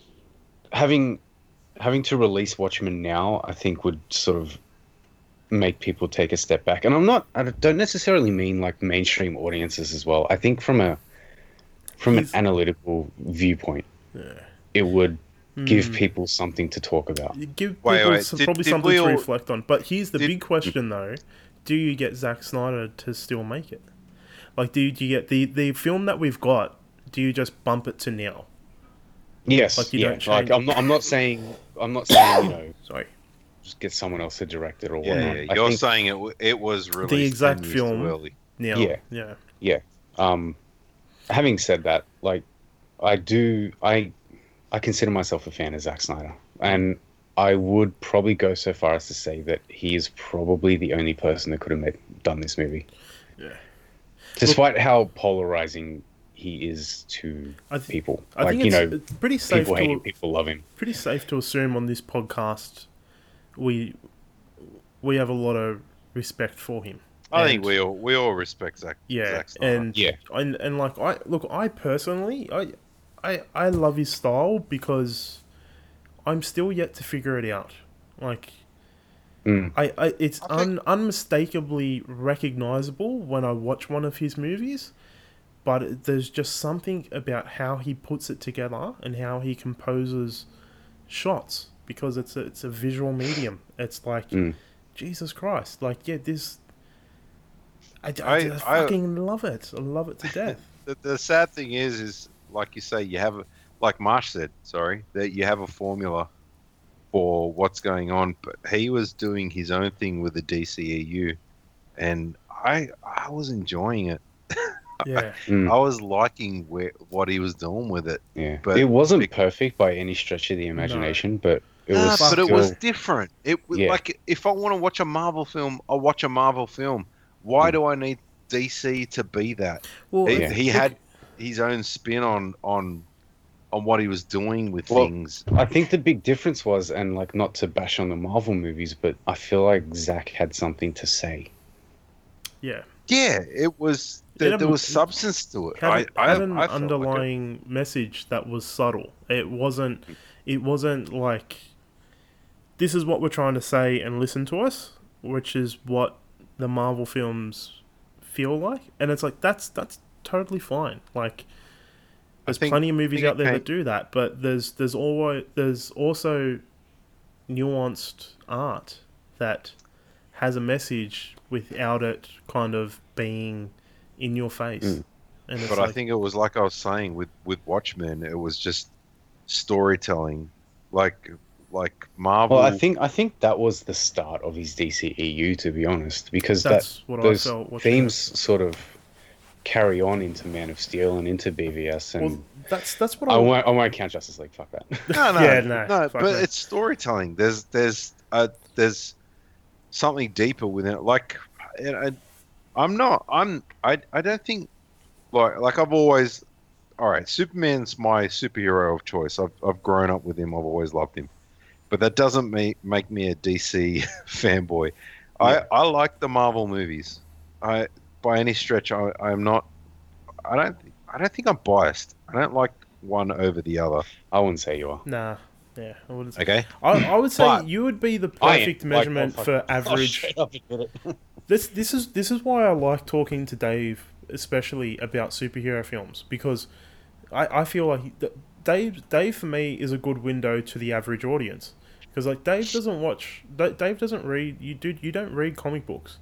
having having to release Watchmen now, I think would sort of make people take a step back. And I'm not I don't necessarily mean like mainstream audiences as well. I think from a from an analytical viewpoint, yeah. it would give Hmm. people something to talk about. You give people wait, some, did- probably did something we to reflect on. But here's the did- big question, though: Do you get Zack Snyder to still make it? Like, do you, do you get the the film that we've got? Do you just bump it to now? Yes, Like, you yeah. don't Like I'm not I'm not saying I'm not saying, you know, Sorry, just get someone else to direct it or Yeah, whatnot. yeah. I You're saying it it was released the exact 10 years too film. early. now, Yeah. yeah, um having said that like i do i i consider myself a fan of Zack snyder and i would probably go so far as to say that he is probably the only person that could have made, done this movie Yeah. despite how polarizing he is to I th- people I like think you it's know pretty safe people hate him to people love him pretty safe to assume on this podcast we we have a lot of respect for him. I And- think we all we all respect Zack. Yeah, Zack and Yeah. and and like I look, I personally, I, I, I love his style because I'm still yet to figure it out. Like, Mm. I, I it's I think- un, unmistakably recognizable when I watch one of his movies, but it- there's just something about how he puts it together and how he composes shots because it's a, it's a visual medium. It's like Mm. Jesus Christ, like yeah, this. I, I, I- just I- fucking love it. I love it to death. the, the sad thing is, is like you say, you have, a- like Marsh said, sorry, that you have a formula, for what's going on, but he was doing his own thing with the DCEU, and I I was enjoying it. Yeah. Mm, I was liking where, what he was doing with it. yeah. but- it wasn't bec- perfect by any stretch of the imagination, but it Nah, was but still, it was different. It was Yeah. like if I want to watch a Marvel film, I'll watch a Marvel film. Why Mm. do I need DC to be that? Well, He, Yeah. he had his own spin on on on what he was doing with Well, things. I think the big difference was, and like not to bash on the Marvel movies, but I feel like Zack had something to say. yeah. Yeah, it was there, had there was substance to it. had, I, had I, an I felt like it. underlying message that was subtle. It wasn't. It wasn't like this is what we're trying to say and listen to us, which is what the Marvel films feel like, and it's like that's that's totally fine. Like there's think- plenty of movies out there came- that do that, but there's there's always there's also nuanced art that has a message without it kind of being in your face. Mm. And But like, I think it was like I was saying with with Watchmen, it was just storytelling, like like Marvel. Well, I think I think that was the start of his DCEU, to be honest, because that that's what I those felt. themes sort of carry on into Man of Steel and into BVS, and Well, that's that's what I, I won't I won't count Justice League. Fuck that. no, no, Yeah, no, no. But no. it's storytelling. There's there's uh there's something deeper within it. Like, and I, I'm not. I'm. I. I don't think. Like like I've always. All right, Superman's my superhero of choice. I've I've grown up with him. I've always loved him. But that doesn't make make me a DC fanboy. Yeah. I I like the Marvel movies. I by any stretch I I am not. I don't. I don't think I'm biased. I don't like one over the other. I wouldn't say you are. nah. Yeah, I wouldn't. Say. Okay. I, I would say But you would be the I am. perfect Like, measurement for oh, average. straight up admit it. This this is this is why I like talking to Dave, especially about superhero films, because I, I feel like he- Dave Dave for me is a good window to the average audience because like Dave doesn't watch Dave doesn't read you do you don't read comic books.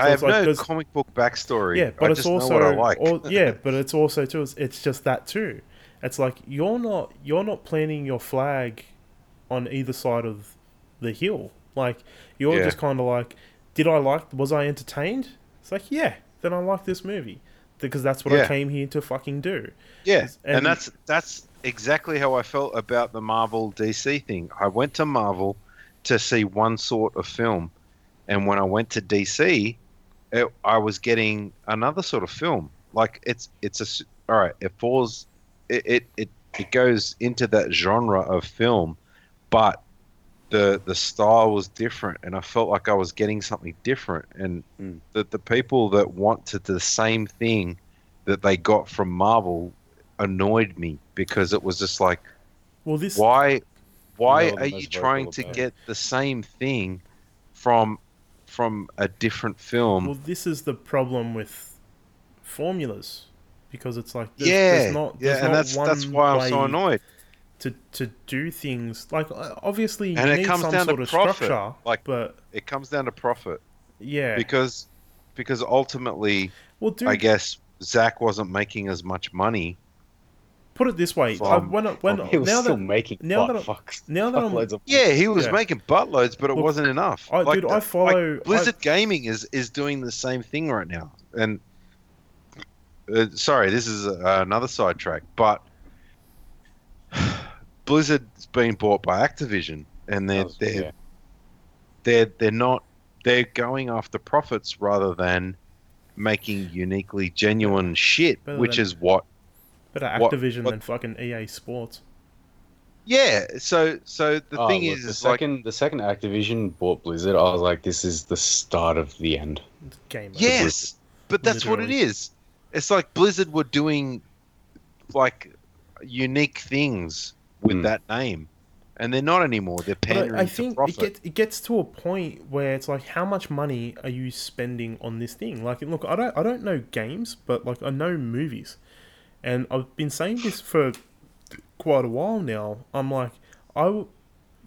I have like no comic book backstory. Yeah, but I it's just also know what I like. or- yeah, but it's also too. It's, it's just that too. It's like you're not you're not planting your flag on either side of the hill. Like you're Yeah. just kind of like, did I like? Was I entertained? It's like yeah, then I like this movie because that's what I came here to fucking do. yeah, and, and- that's that's exactly how I felt about the Marvel DC thing. I went to Marvel to see one sort of film, and when I went to DC, it, I was getting another sort of film. Like it's it's a all right. It falls, it it it, it goes into that genre of film, but the the style was different, and I felt like I was getting something different. And Mm. the the people that wanted the same thing that they got from Marvel annoyed me because it was just like, Well, this why why They're you trying to get the same thing from from a different film? well this is the problem with formulas because it's like there's, yeah, there's not there's yeah, and not that's one that's why I'm so annoyed. to to do things like obviously And it comes down to of profit, structure, like- but It comes down to profit yeah, because because ultimately, well, dude, I guess Zack wasn't making as much money. Put it this way: I, from- when I- when He was now still that making now butt that I'm- fucks. now that I'm- fuckloads of Yeah, he was Yeah. making buttloads, but it Look, wasn't enough. I- dude, I follow- like, Blizzard Gaming is is doing the same thing right now, and uh, sorry, this is uh, another sidetrack, but Blizzard's been bought by Activision, and they're was- they're, yeah. they're they're not they're going after profits rather than making uniquely genuine shit, Better which than- is what better Activision what- than fucking EA Sports. yeah. So so the Oh, thing look, is, the is like second the second Activision bought Blizzard, I was like, this is the start of the end. Game. Yes, but that's what it Literally. is. It's like Blizzard were doing like unique things with Hmm. that name, and they're not anymore. They're But pandering I, I think it gets it gets to a point where it's like, how much money are you spending on this thing? Like, look, I don't I don't know games, but like I know movies, and I've been saying this for quite a while now. I'm like, I w-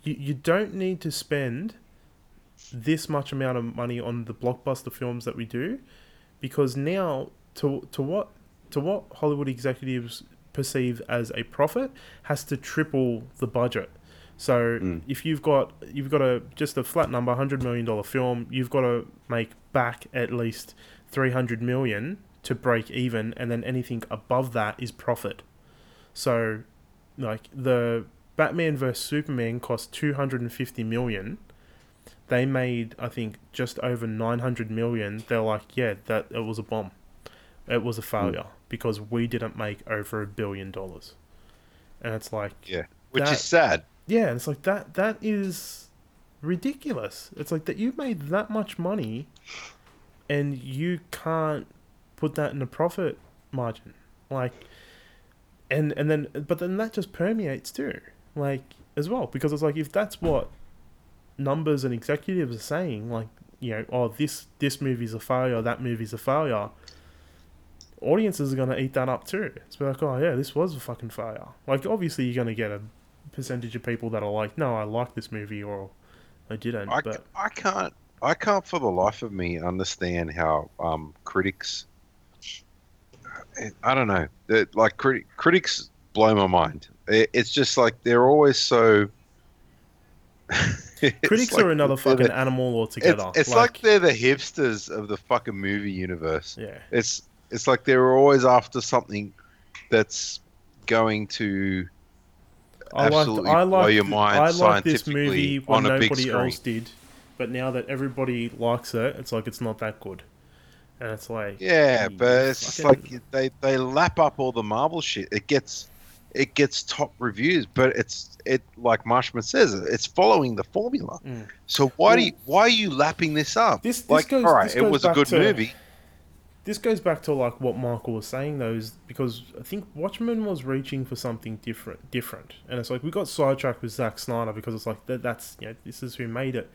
you, you don't need to spend this much amount of money on the blockbuster films that we do, because now to to what to what Hollywood executives perceive as a profit has to triple the budget. So Mm. if you've got you've got a just a flat number, hundred million dollar film, you've got to make back at least three hundred million to break even, and then anything above that is profit. So, like the Batman vs Superman cost two hundred and fifty million. They made I think just over nine hundred million. They're like, yeah, that it was a bomb. It was a failure hmm. because we didn't make over a billion dollars. And it's like, yeah, which That- is sad. yeah, and it's like that. That is ridiculous. It's like that you made that much money, and you can't put that in a profit margin. Like, and and then but then that just permeates too, like as well, because it's like if that's what numbers and executives are saying, like you know, oh this this movie's a failure, that movie's a failure. Audiences are gonna eat that up too. It's like, oh yeah, this was a fucking failure. Like obviously you're gonna get a percentage of people that are like, no, I like this movie, or I didn't. I, but I can't I can't for the life of me understand how um, critics I don't know that like criti- critics blow my mind. It, it's just like they're always so. Critics like are another fucking the- animal altogether. it's like, they're the hipsters of the fucking movie universe. yeah, It's it's like they're always after something that's going to I like absolutely I blow your mind I like this scientifically movie when on a big nobody screen. else did, but now that everybody likes it, it's like it's not that good, and it's like Yeah, you but it's fucking- like they they lap up all the Marvel shit. It gets it gets top reviews, but it's it like Marshman says, it's following the formula. Mm. So why do you why are you lapping this up? This- this like, goes- all right, this it was a back good to- movie. this goes back to like what Michael was saying though, is because I think Watchmen was reaching for something different, different, and it's like we got sidetracked with Zack Snyder because it's like that, that's you know this is who made it,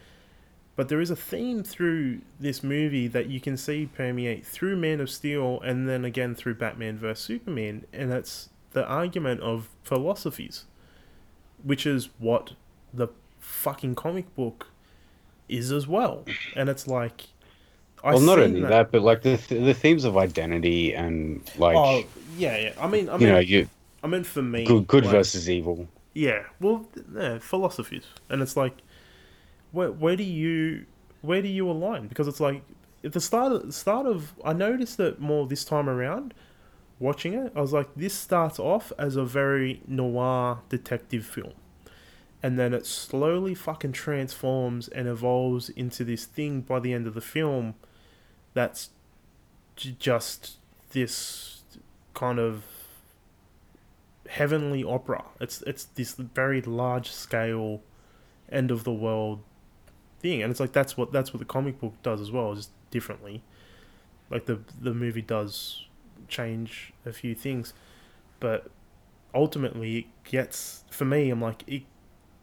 but there is a theme through this movie that you can see permeate through Man of Steel and then again through Batman vs Superman, and that's the argument of philosophies, which is what the fucking comic book is as well, and it's like. I well, not only that. but like the th- the themes of identity and like oh yeah, yeah. I mean, I you mean, know, you I meant for me. good, good like, versus evil. Yeah, well, yeah, philosophies, and it's like, where where do you where do you align? Because it's like at the start of, start of I noticed that more this time around. Watching it, I was like, this starts off as a very noir detective film, and then it slowly fucking transforms and evolves into this thing by the end of the film. That's j- just this kind of heavenly opera. It's it's this very large scale, end of the world thing, and it's like that's what that's what the comic book does as well, just differently. Like the the movie does change a few things, but ultimately it gets for me. I'm like it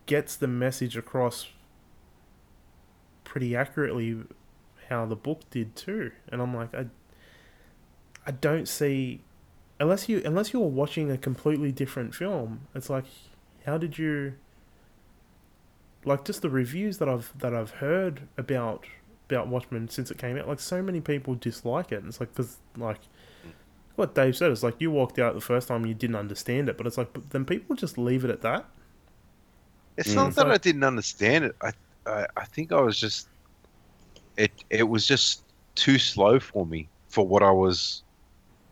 gets the message across pretty accurately how the book did too, and I'm like I I don't see unless you unless you're watching a completely different film, it's like how did you like just the reviews that I've that I've heard about about Watchmen since it came out, like so many people dislike it. And it's like because like what Dave said, it's like you walked out the first time you didn't understand it, but it's like but then people just leave it at that. It's Mm. not It's that I didn't understand it. I, I I think I was just it it was just too slow for me for what I was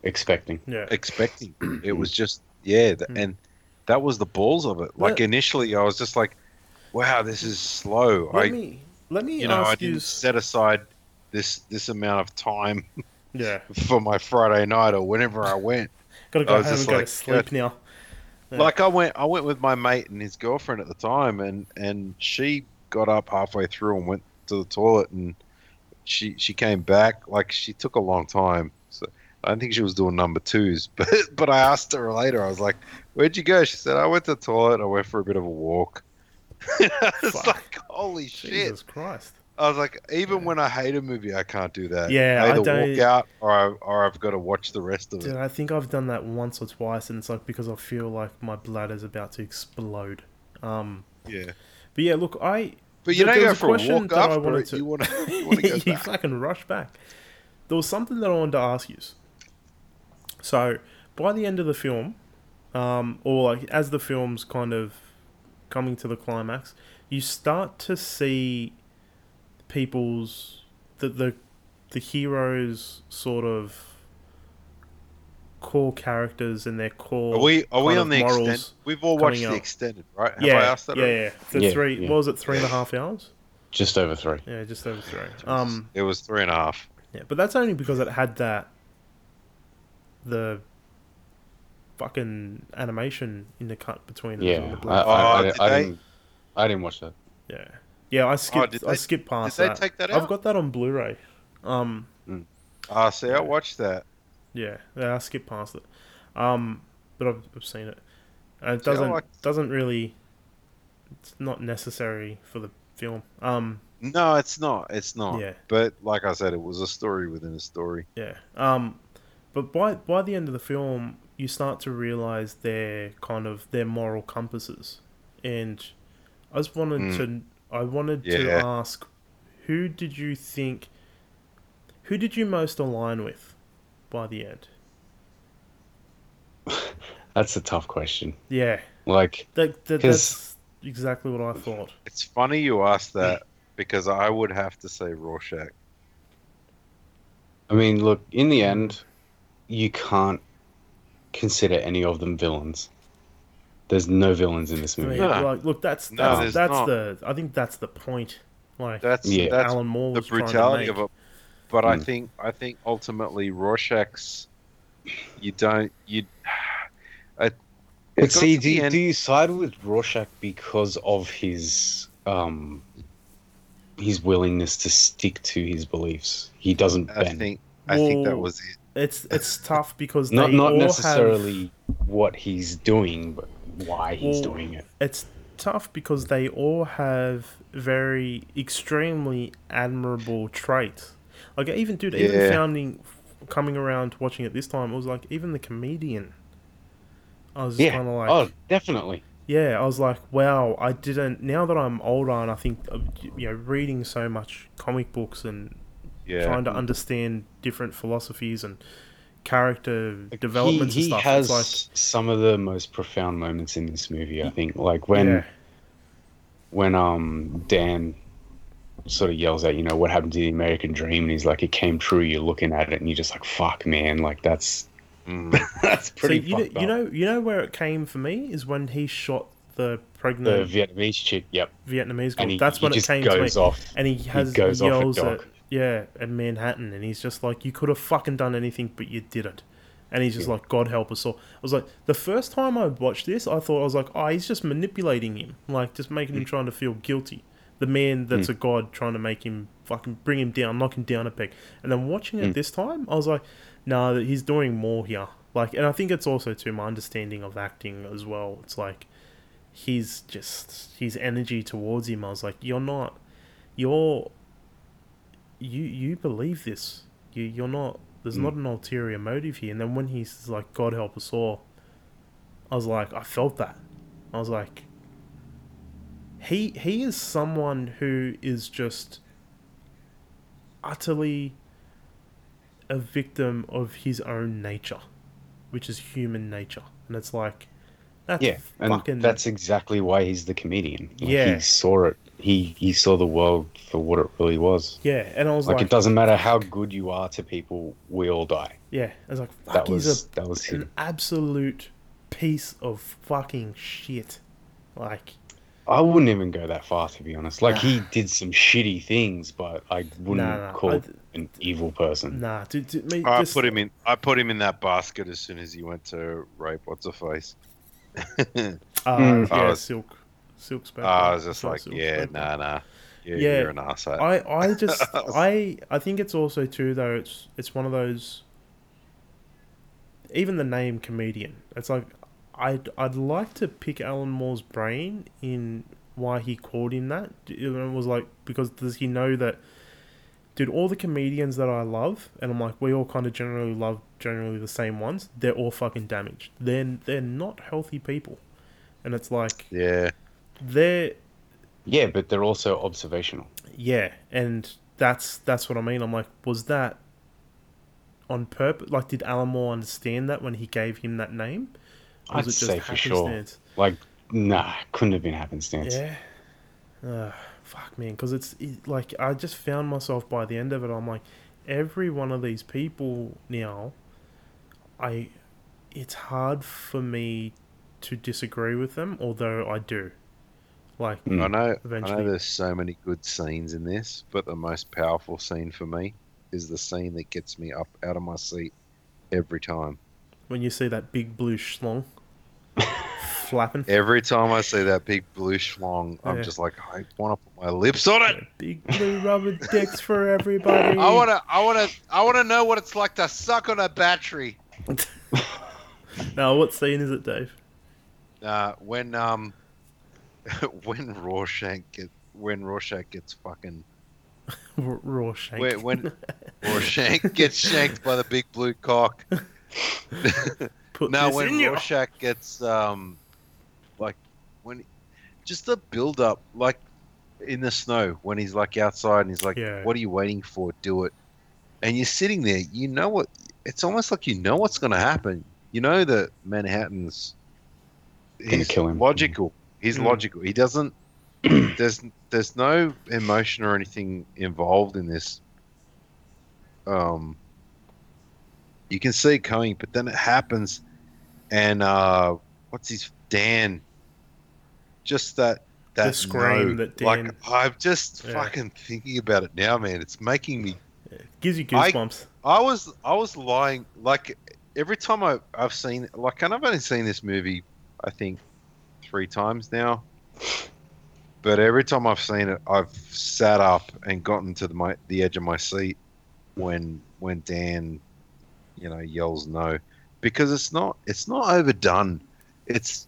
Expecting. Yeah, expecting. it was just yeah, th- Mm. and that was the balls of it. Like Let- initially, I was just like, "Wow, this is slow." let I me let me you know I ask you. didn't set aside this this amount of time Yeah, for my Friday night or whenever I went. gotta I go was home just and go like, to sleep now. Yeah. Like I went I went with my mate and his girlfriend at the time, and and she got up halfway through and went to the toilet, and she she came back. Like she took a long time. So I don't think she was doing number twos, but but I asked her later. I was like, "Where'd you go?" She said, "I went to the toilet. I went for a bit of a walk." it's Fuck. like holy shit! Jesus Christ. I was like, even Yeah. when I hate a movie, I can't do that. Yeah, I I either don't- walk out or I, or I've got to watch the rest of Dude, it. I think I've done that once or twice, and it's like because I feel like my bladder's about to explode. Um, Yeah, but yeah, look, I but you don't go for a walk that I after wanted it. to- You want to you want to go you fucking rush back. There was something that I wanted to ask you. So by the end of the film, um, or like as the film's kind of coming to the climax, you start to see people's the the the heroes sort of core characters and their core. Are we are we on the extended? We've all coming watched the extended, right? Have yeah, I asked that? yeah, yeah. The Yeah, three. yeah. What was it? Three and a half hours. Just over three. Yeah, just over three. Um, It was three and a half. yeah, but that's only because it had that the fucking animation in the cut between it the Yeah, I, black. I, I, Oh, did I they- didn't. I didn't watch that. yeah, yeah. I skipped. did I they- skipped past Did they that. take that out? I've got that on Blu-ray. Um, Ah, see, I watched that. yeah, yeah. I skipped past it. Um, but I've, I've seen it. And it See, doesn't like- doesn't really. It's not necessary for the film. Um, No, it's not. It's not. Yeah. But like I said, it was a story within a story. Yeah. Um, but by by the end of the film, you start to realize their kind of their moral compasses, and I just wanted Mm. to I wanted to ask, who did you think, who did you most align with, by the end? That's a tough question. Yeah, Like, that, that 'Cause- that's exactly what I thought. It's funny you asked that because I would have to say Rorschach. I mean, look, in the end, you can't consider any of them villains. There's no villains in this movie. No. like, look, that's No, that's, there's that's not. the I think that's the point. Like That's Yeah. that's Alan Moore the was to brutality make. of it. But I Mm. think I think ultimately Rorschach's you don't you. I, But see, do you, end- do you side with Rorschach because of his um his willingness to stick to his beliefs? He doesn't I bend. think I think that was it. It's it's tough because not they not all have- necessarily what he's doing, but why he's Well, doing it. it's tough because they all have very extremely admirable traits. Like even dude, even Yeah. founding coming around watching it this time, it was like even the comedian. I was Yeah. kind of oh, like, oh, definitely. yeah, I was like, wow, I didn't. Now that I'm older and I think you know, reading so much comic books and Yeah. trying to understand different philosophies and character Like, developments he, and he stuff. has it's like, some of the most profound moments in this movie. I think, like when yeah, when um Dan sort of yells out, you know, what happened to the American dream, and he's like, it came true. You're looking at it, and you're just like, fuck, man, like that's Mm. that's So pretty you know, fucked you know, you know where it came for me is when he shot the pregnant the Vietnamese chick. Yep, Vietnamese girl. he, That's he when it just came to me. off. And he has goes off at yells at, Doc. Yeah at Manhattan, and he's just like, "You could have fucking done anything, but you didn't." And he's just Yeah. like, "God help us all." I was like, the first time I watched this, I thought I was like, "Oh, he's just manipulating him, like just making Mm. him trying to feel guilty." The man that's a god trying to make him fucking bring him down, knock him down a peg. And then watching it Mm. this time, I was like, "No, he's doing more here." Like, and I think it's also to my understanding of acting as well. It's like he's just his energy towards him. I was like, "You're not, you're, you you believe this. You you're not. There's Mm. not an ulterior motive here." And then when he's like, "God help us all," I was like, I felt that. I was like, he he is someone who is just utterly a victim of his own nature, which is human nature, and it's like that's Yeah, and that's exactly why he's the comedian. Like, Yeah. he saw it. He he saw the world for what it really was. yeah. And I was Like, like, it doesn't matter how good you are to people, we all die. yeah. I was like, fuck, That he's was a that was an absolute piece of fucking shit. Like, I wouldn't even go that far to be honest. Like he did some shitty things, but I wouldn't Nah, nah, call I- him an evil person. nah, to, to me, I just, put him in. I put him in that basket as soon as he went to rape. What's her face? Uh, Mm. yeah, was- silk, silk spectre. I was just like, Silk yeah, nah, nah. You're, Yeah, you're an arsehole. I, I just I I think it's also too though it's it's one of those even the name comedian it's like I'd I'd like to pick Alan Moore's brain in why he called him that it was like because does he know that dude all the comedians that I love and I'm like we all kind of generally love generally the same ones they're all fucking damaged they're they're not healthy people and it's like yeah. they're Yeah, but they're also observational. yeah, and that's that's what I mean. I'm like, was that on purpose? Like, did Alan Moore understand that when he gave him that name? Or I'd say for sure. Like Nah, couldn't have been happenstance. Yeah. Uh, fuck, man. Because it's it, like, I just found myself by the end of it, I'm like, every one of these people now, I. It's hard for me to disagree with them, although I do. Like, Mm. I know. I know there's so many good scenes in this, but the most powerful scene for me is the scene that gets me up out of my seat every time. when you see that big blue schlong flapping. Every time I see that big blue schlong, I'm just like, I want to put my lips on it. Big blue rubber dicks for everybody. I want to, I want to, I want to know what it's like to suck on a battery. Now, what scene is it, Dave? Uh, when um, when Rorschach get when Rorschach gets fucking R- raw shank. when, when Rorschach gets shanked by the big blue cock. Put now this when in you. Rorschach gets um, like when just the build up, like in the snow when he's like outside and he's like, Yeah. "What are you waiting for? Do it!" And you're sitting there, you know what? It's almost like you know what's going to happen. You know that Manhattan's Gonna he's kill him. logical. He's Mm. logical. He doesn't. there's there's no emotion or anything involved in this. Um, you can see it coming, but then it happens, and uh, what's his Dan? Just that that The scream no. that Dan- Like I'm just Yeah. fucking thinking about it now, man. It's making me. Gives you I- goosebumps. I was I was lying like every time I I've seen like and I've only seen this movie I think three times now. But every time I've seen it, I've sat up and gotten to the my the edge of my seat when when Dan, you know, yells no, because it's not it's not overdone. It's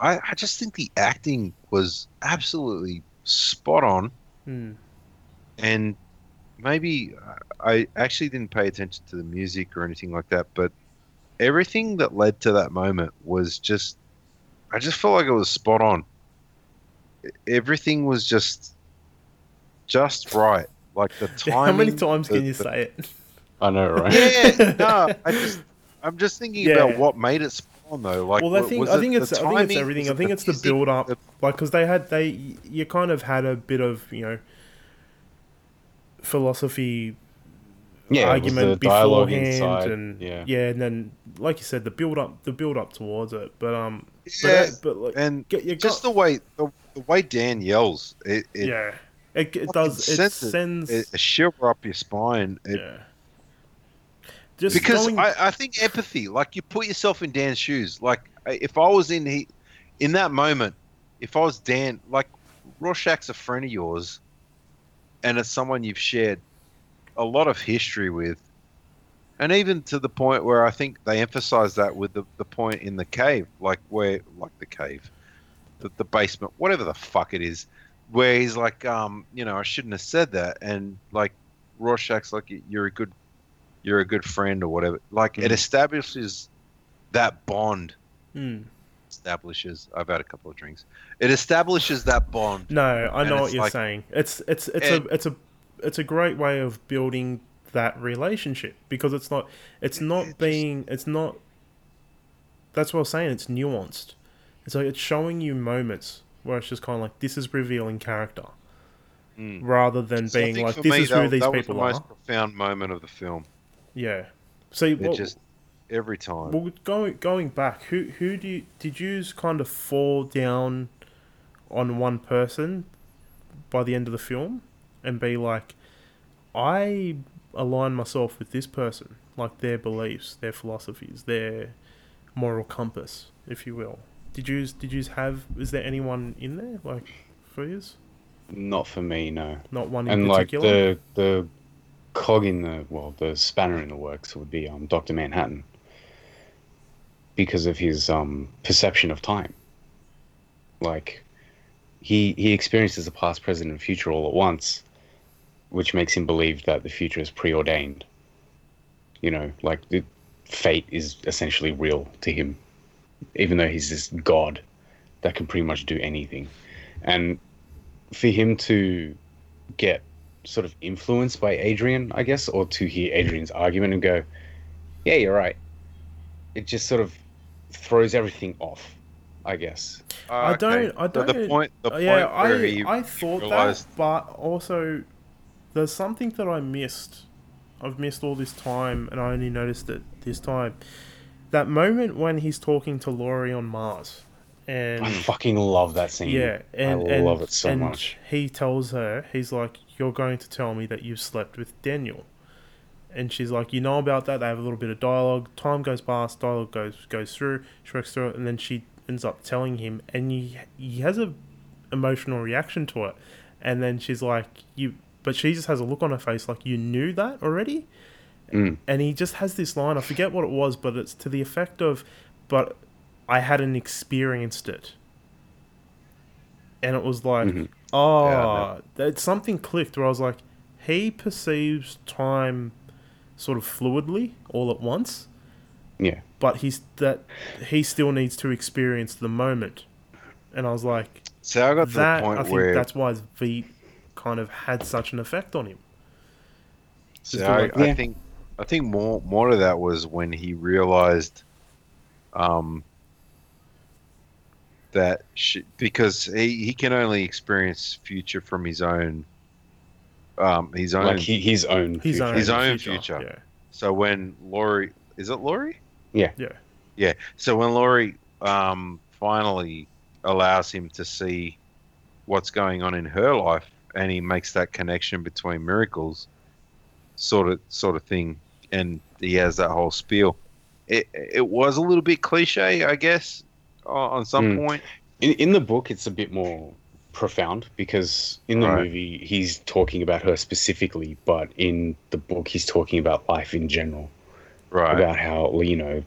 I I just think the acting was absolutely spot on Hmm. and maybe I actually didn't pay attention to the music or anything like that, but everything that led to that moment was just I just felt like it was spot on. Everything was just just right. Like the timing. How many times the- can you the- say it? I know, right? Yeah, no, I just I'm just thinking Yeah. about what made it spot on though. Like, well, I think was I think the it's I think it's timing? everything. Was I think the it's the music? build up, The- like because they had they you kind of had a bit of you know philosophy Yeah, argument beforehand, inside. and yeah. and then like you said, the build up, the build up towards it. But um, Yeah, but, but like and get, you just got, the way the, the way Dan yells, it, it, yeah, it, it does. It sends it- sends it a shiver up your spine. It, yeah. Just because going, I, I think empathy, like you put yourself in Dan's shoes. Like if I was in he, in that moment, if I was Dan, like Rorschach's a friend of yours, and it's someone you've shared a lot of history with, and even to the point where I think they emphasize that with the, the point in the cave, like where like the cave, the, the basement, whatever the fuck it is, where he's like, um, you know, I shouldn't have said that, and like Rorschach's like, you're a good you're a good friend or whatever. Like it Mm. establishes that bond. Hmm. Establishes. I've had a couple of drinks. It establishes that bond. No, I know what you're like- saying. It's it's it's a it's a it's a great way of building that relationship because it's not it's It- it not being it's not that's what I was saying, it's nuanced. It's like it's showing you moments where it's just kind of like this is revealing character Mm. rather than So being like this me, is that, who these that was people the most are. profound moment of the film. Yeah. See, It well, just every time. well, going going back, who who do you did you kind of fall down on one person by the end of the film and be like, I align myself with this person, like their beliefs, their philosophies, their moral compass, if you will. Did you did you have? Is there anyone in there like for you? Not for me, no. Not one in particular. And like the the cog in the well, the spanner in the works would be um Doctor Manhattan because of his um perception of time. Like he he experiences the past, present, and future all at once, which makes him believe that the future is preordained. You know, like the fate is essentially real to him, even though he's this god that can pretty much do anything. And for him to get sort of influenced by Adrian, I guess, or to hear Adrian's argument and go, "Yeah, you're right," it just sort of throws everything off. I guess. I uh, don't- I don't- The point, the point yeah, where I he I thought realized, that, but also there's something that I missed. I've missed all this time, and I only noticed it this time. That moment when he's talking to Laurie on Mars, and I fucking love that scene. yeah, and I and, love it so and much. He tells her, he's like, "You're going to tell me that you've slept with Daniel," and she's like, "You know about that?" They have a little bit of dialogue. Time goes past, dialogue goes goes through. She works through it, and then she ends up telling him, and he he has a emotional reaction to it, and then she's like, "You," but she just has a look on her face like, "You knew that already." Mm. and he just has this line. I forget what it was, but it's to the effect of, "But I hadn't experienced it," and it was like, Mhm. "Oh, Yeah, that something clicked." Where I was like, he perceives time sort of fluidly all at once, Yeah. but he's that he still needs to experience the moment, and I was like, so I got to that the point I think where that's why V kind of had such an effect on him. So I, like- I think I think more more of that was when he realized um, that she, because he, he can only experience future from his own um, his own. Like he, his own. His future. own His own future. future. so when Laurie is it Laurie? Yeah. Yeah, Yeah. So when Laurie um, finally allows him to see what's going on in her life, and he makes that connection between miracles, sort of sort of thing, and he has that whole spiel. It it was a little bit cliche, I guess, o- on some Mm. point. In, in the book, it's a bit more profound because in the Right. movie, he's talking about her specifically, but in the book, he's talking about life in general. Right. About how, you know,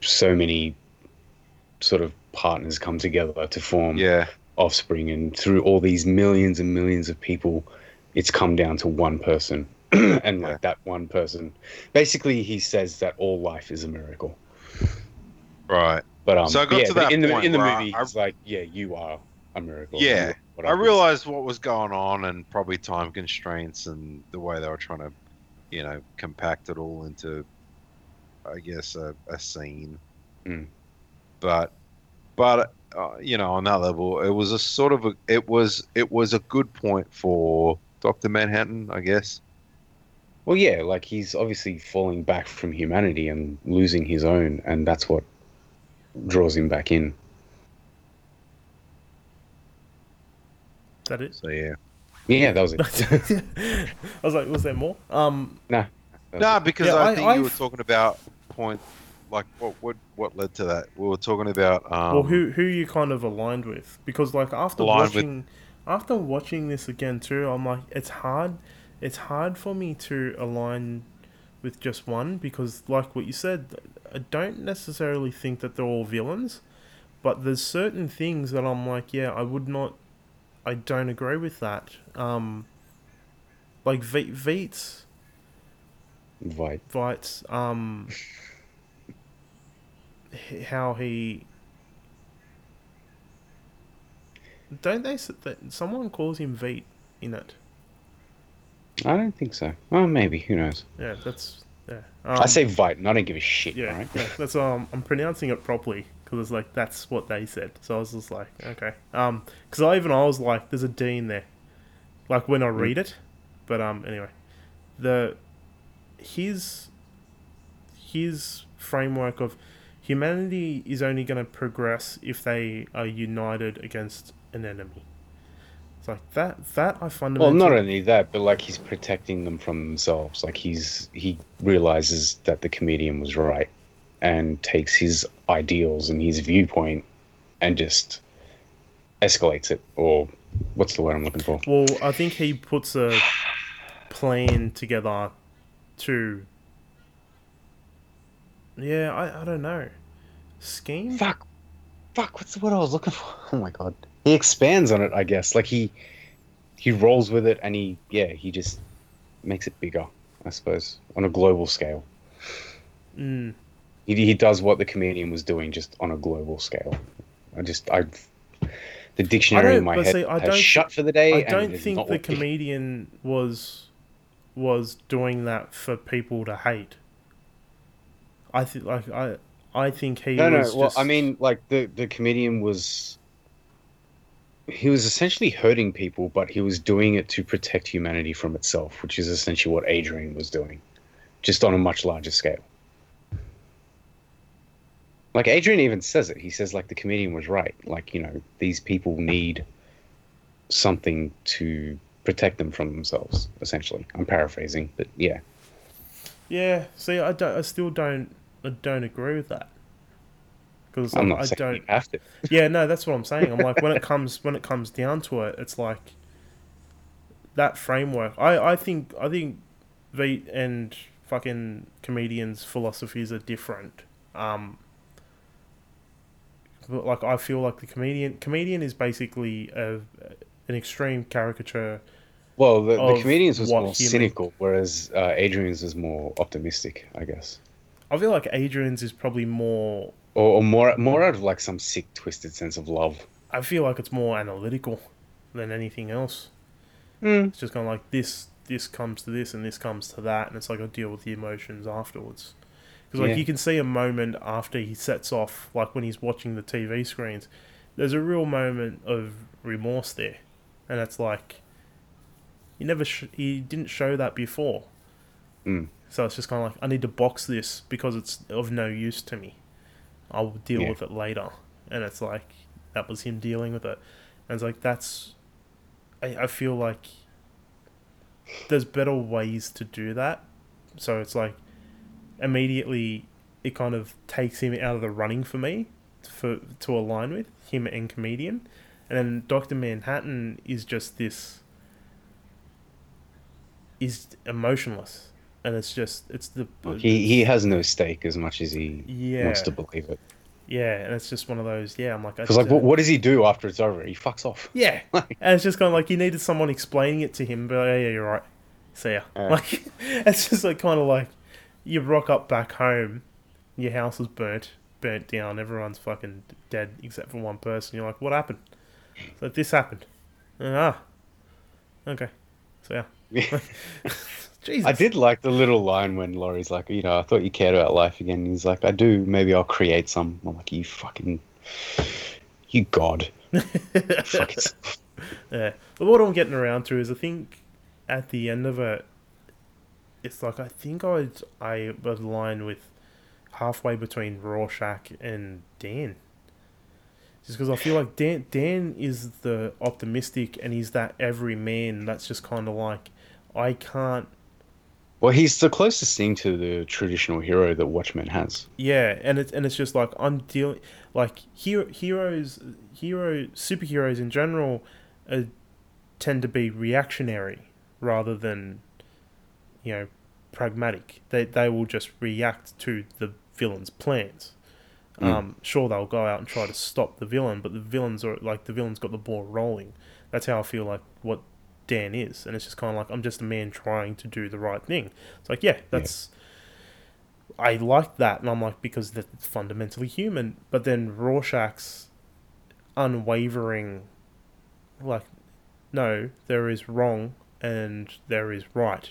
so many sort of partners come together to form Yeah. Offspring, and through all these millions and millions of people, it's come down to one person. and like Yeah. that one person, basically, he says that all life is a miracle. Right. But um, So I got yeah, to that in the point in the movie, I- it's like, yeah, you are a miracle. Yeah. I realized what was going on, and probably time constraints, and the way they were trying to, you know, compact it all into, I guess, a, a scene. Mm. But, but uh, you know, on that level, it was a sort of a, it was it was a good point for Doctor Manhattan, I guess. Well, yeah, like he's obviously falling back from humanity and losing his own, and that's what draws him back in. is that it? So yeah. Yeah, that was it. I was like, was there more? Um, That was No, because Yeah, I, I- think you I've- were talking about point, like what what what led to that. We were talking about um, well, who who you kind of aligned with? Because like after Aligned with- watching, after watching this again too, I'm like, it's hard, it's hard for me to align with just one because, like what you said, I don't necessarily think that they're all villains, but there's certain things that I'm like, yeah, I would not, I don't agree with that. Um, like v- Veets, Vite. Veits, um, h- how he. Don't they? that Someone calls him Veet in it. I don't think so. Well, maybe. Who knows? Yeah, that's yeah. I Um, say Vite, and I don't give a shit, yeah, right? yeah, that's um, I'm pronouncing it properly because it's like that's what they said. So I was just like, okay, um, because I even I was like, there's a D in there, like when I read it, but um, anyway, the his his framework of humanity is only going to progress if they are united against an enemy. It's like that. That I fundamentally. Well, not only that, but like he's protecting them from themselves. Like he's he realizes that the comedian was right, and takes his ideals and his viewpoint, and just escalates it. Or what's the word I'm looking for? Well, I think he puts a plan together to. Yeah, I, I don't know. Scheme? Fuck, fuck. What's the word I was looking for? Oh my god. He expands on it, I guess. Like he he rolls with it, and he yeah he just makes it bigger. I suppose on a global scale. Mm. He, he does what the comedian was doing, just on a global scale. I just I the dictionary in my head see, I has don't shut for the day. I don't think the comedian was was doing that for people to hate. I think like I I think he no, no. Well, just. I mean, like the the comedian was. He was essentially hurting people, but he was doing it to protect humanity from itself, which is essentially what Adrian was doing, just on a much larger scale. Like Adrian even says it. He says like the comedian was right. Like you know these people need something to protect them from themselves. Essentially, I'm paraphrasing, but yeah. yeah. See, I don't. I still don't. I don't agree with that. Because I'm not I saying don't. you have to. Yeah, no, that's what I'm saying. I'm like when it comes when it comes down to it, it's like that framework. I I think I think Veet and fucking comedians' philosophies are different. Um, but like I feel like the comedian comedian is basically a an extreme caricature. Well, the, the comedians was more human- cynical, whereas uh, Adrian's was more optimistic, I guess, I feel like Adrian's is probably more. or, or more more out of like some sick, twisted sense of love. I feel like it's more analytical than anything else. Mm. It's just kind of like this, this comes to this, and this comes to that, and it's like I deal with the emotions afterwards. Because like Yeah. you can see a moment after he sets off, like when he's watching the TV screens, there's a real moment of remorse there, and it's like he never, sh- he didn't show that before. Mm. So it's just kind of like I need to box this because it's of no use to me. I'll deal Yeah. with it later, and it's like that was him dealing with it, and it's like that's. I, I feel like there's better ways to do that, so it's like immediately it kind of takes him out of the running for me for to align with him and comedian, and then Doctor Manhattan is just this is emotionless, and it's just it's the He he has no stake as much as he yeah wants to believe it. yeah, and it's just one of those yeah. I'm like Because like, what, what does he do after it's over? He fucks off. Yeah, and it's just kind of like you needed someone explaining it to him, but yeah, yeah, you're right. See ya. Yeah. Like it's just like kind of like you rock up back home, your house is burnt, burnt down, everyone's fucking dead except for one person. You're like, what happened? So this happened. Ah, okay. So yeah, Jesus. I did like the little line when Laurie's like, you know, I thought you cared about life again. He's like, I do. Maybe I'll create some. I'm like, you fucking, you god. Fuck. Yeah. But what I'm getting around to is I think at the end of it, it's like I think I'd I would align with halfway between Rorschach and Dan. Just because I feel like Dan Dan is the optimistic and he's that every man that's just kind of like I can't Well, he's the closest thing to the traditional hero that Watchmen has. Yeah, and it's and it's just like I'm dealing like hero heroes hero superheroes in general uh, tend to be reactionary rather than you know pragmatic. They they will just react to the villain's plans. Mm. Um, sure, they'll go out and try to stop the villain, but the villains are like the villain's got the ball rolling. That's how I feel like what Dan is, and it's just kind of like I'm just a man trying to do the right thing. It's like yeah, that's. I like that, and I'm like because that's fundamentally human. But then Rorschach's unwavering, like, no, there is wrong and there is right.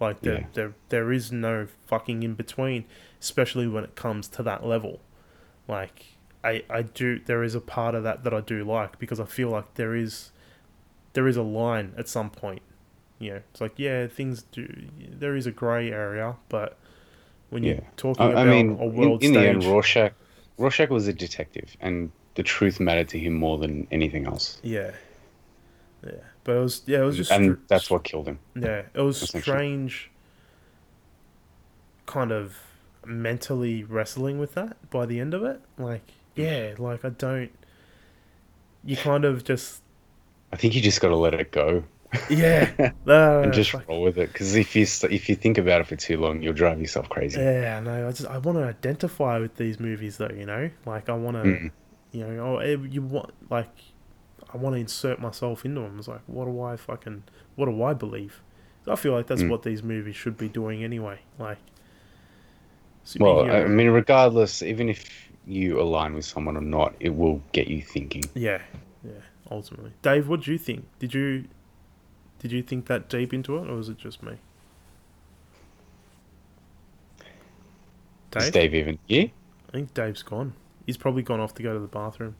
Like there, Yeah. there, there is no fucking in between, especially when it comes to that level. Like I, I do. There is a part of that that I do like because I feel like there is, there is a line at some point. You know, it's like yeah, things do. There is a grey area, but when you're Yeah. talking I, about I mean, a in, world in the end, stage, Rorschach, Rorschach was a detective, and the truth mattered to him more than anything else. yeah, yeah. But it was yeah, it was just and str- that's what killed him. Yeah, it was strange. Kind of mentally wrestling with that by the end of it. Like, mm. yeah, like I don't. You kind of just I think you just got to let it go yeah, uh, and just roll with it. Because if you if you think about it for too long, you'll drive yourself crazy. yeah. No, I just I want to identify with these movies though. You know, like I want to. Mm. You know, oh, eh, you want like I want to insert myself into them. It's like, what do I fucking what do I believe? I feel like that's Mm. what these movies should be doing anyway. Like, Well, I mean, regardless, even if you align with someone or not, it will get you thinking. Yeah, yeah. Ultimately, Dave, what do you think? Did you did you think that deep into it, or was it just me? Dave? Is Dave, Dave even here? I think Dave's gone. He's probably gone off to go to the bathroom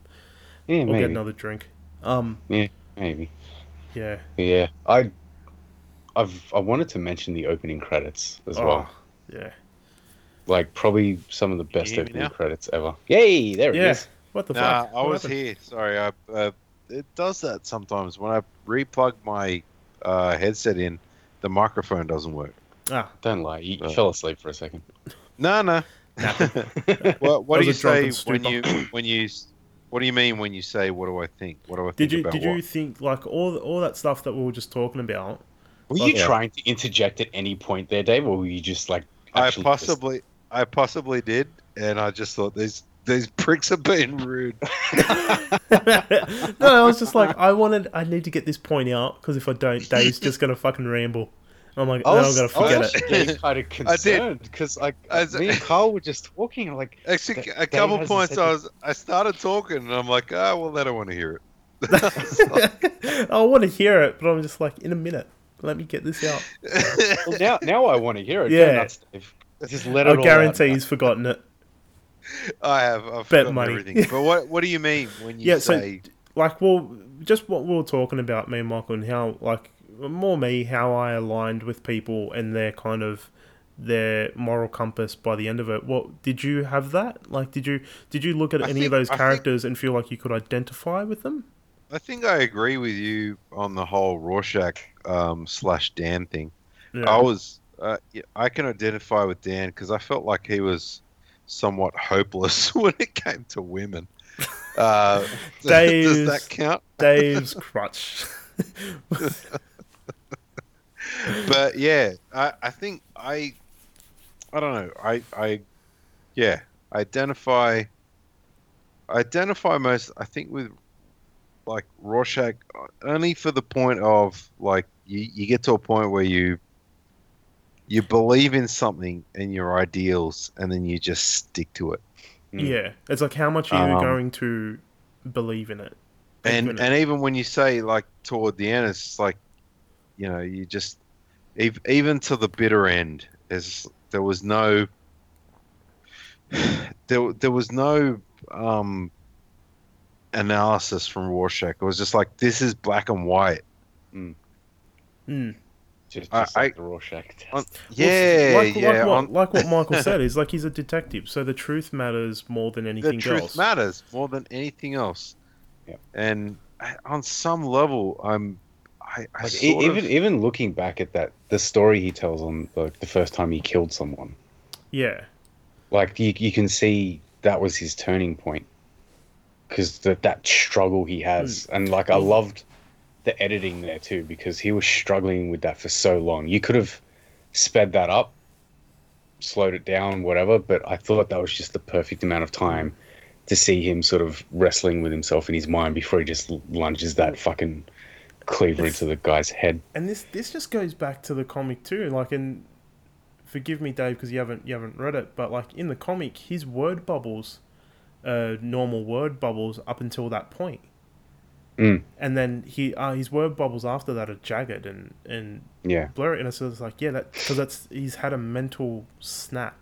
Yeah, or get maybe. another drink. Um, Yeah, Maybe. yeah. Yeah. I I've I wanted to mention the opening credits as well. Oh, yeah. Like probably some of the best opening now? credits ever. Yay, there it Yeah. is. What the Nah, fuck? I What was happened? here. Sorry, I, uh, it does that sometimes when I replug my uh, headset in. The microphone doesn't work. Ah, Don't lie. You, you Uh. fell asleep for a second. No, no. what what do you was a drunken say when you when you what do you mean when you say what do I think? What do I think did you about did what? you think like all all that stuff that we were just talking about? Were Well, you yeah. trying to interject at any point there, Dave, or were you just like I actually possibly I possibly did, and I just thought these these pricks are being rude. no, I was just like, I wanted, I need to get this point out because if I don't, Dave's just gonna fucking ramble. I'm like, I then I'm was, gonna I was forget it. kind of I did. concerned because like As- me and Carl were just talking and like Actually, Th- a couple points I was I started talking, and I'm like, oh well, they don't want to hear it. I want to hear it, but I'm just like, in a minute, let me get this out. well, now now I want to hear it. Yeah. nuts, Dave. Just let it I all guarantee out. he's forgotten it. I have I've Bet money. everything. But what what do you mean when you Yeah, so- say Like, well, just what we were talking about, me and Michael, and how, like, more me, how I aligned with people and their kind of their moral compass by the end of it. What did you have that? Like, did you did you look at I any think- of those I think- characters and feel like you could identify with them? I think I agree with you on the whole Rorschach um, slash Dan thing. Yeah. I was, uh, I can identify with Dan because I felt like he was somewhat hopeless when it came to women. Uh, does Dave's- that count? Dave's crutch. But yeah, I, I think I, I don't know. I, I, yeah, identify. Identify most. I think with like Rorschach only for the point of like you, you get to a point where you you believe in something and your ideals and then you just stick to it Mm. Yeah, it's like how much are you Um, going to believe in it? and Believe in it. and even when you say like toward the end it's like you know you just even to the bitter end there's there was no there, there was no um analysis from Rorschach it was just like this is black and white Mm. Just, I- just like I- the Rorschach test. on, Well, yeah like, yeah like, what, on, like what Michael said is like he's a detective, so the truth matters more than anything else. the truth else. matters more than anything else Yep. and on some level i'm i, I Like, e- even of, even looking back at that, the story he tells on like the first time he killed someone, Yeah, like you you can see that was his turning point because that that struggle he has, and like I Mm. loved the editing there too because he was struggling with that for so long. You could have sped that up, slowed it down, whatever, but I thought that was just the perfect amount of time to see him sort of wrestling with himself in his mind before he just lunges that fucking cleaver into the guy's head. and this this just goes back to the comic too. Like, and forgive me, Dave, because you haven't you haven't read it, but like in the comic, his word bubbles, uh, normal word bubbles up until that point. Mm. And then he uh, his word bubbles after that are jagged and and Yeah, blurry, and it's just like yeah, that because that's he's had a mental snap,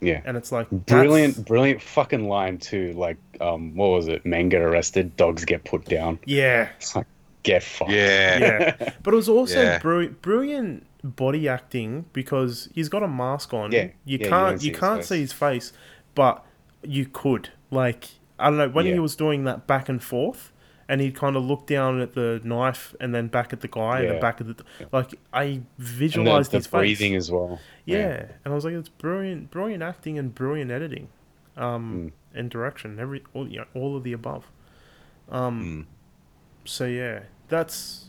yeah. and it's like Brilliant, that's- brilliant fucking line too. Like, um, what was it? Men get arrested, dogs get put down. Yeah, It's like, get fucked. yeah yeah. But it was also Yeah. brilliant, brilliant body acting because he's got a mask on. Yeah, you yeah, can't don't you, see can't face. see his face, but you could. Like I don't know when he was doing that back and forth, and he'd kind of look down at the knife and then back at the guy and then back at the like I visualized the his breathing face. as well. Yeah. and I was like, it's brilliant, brilliant acting and brilliant editing, um, Mm. and direction. Every all you know, all of the above. Um, Mm. so yeah, that's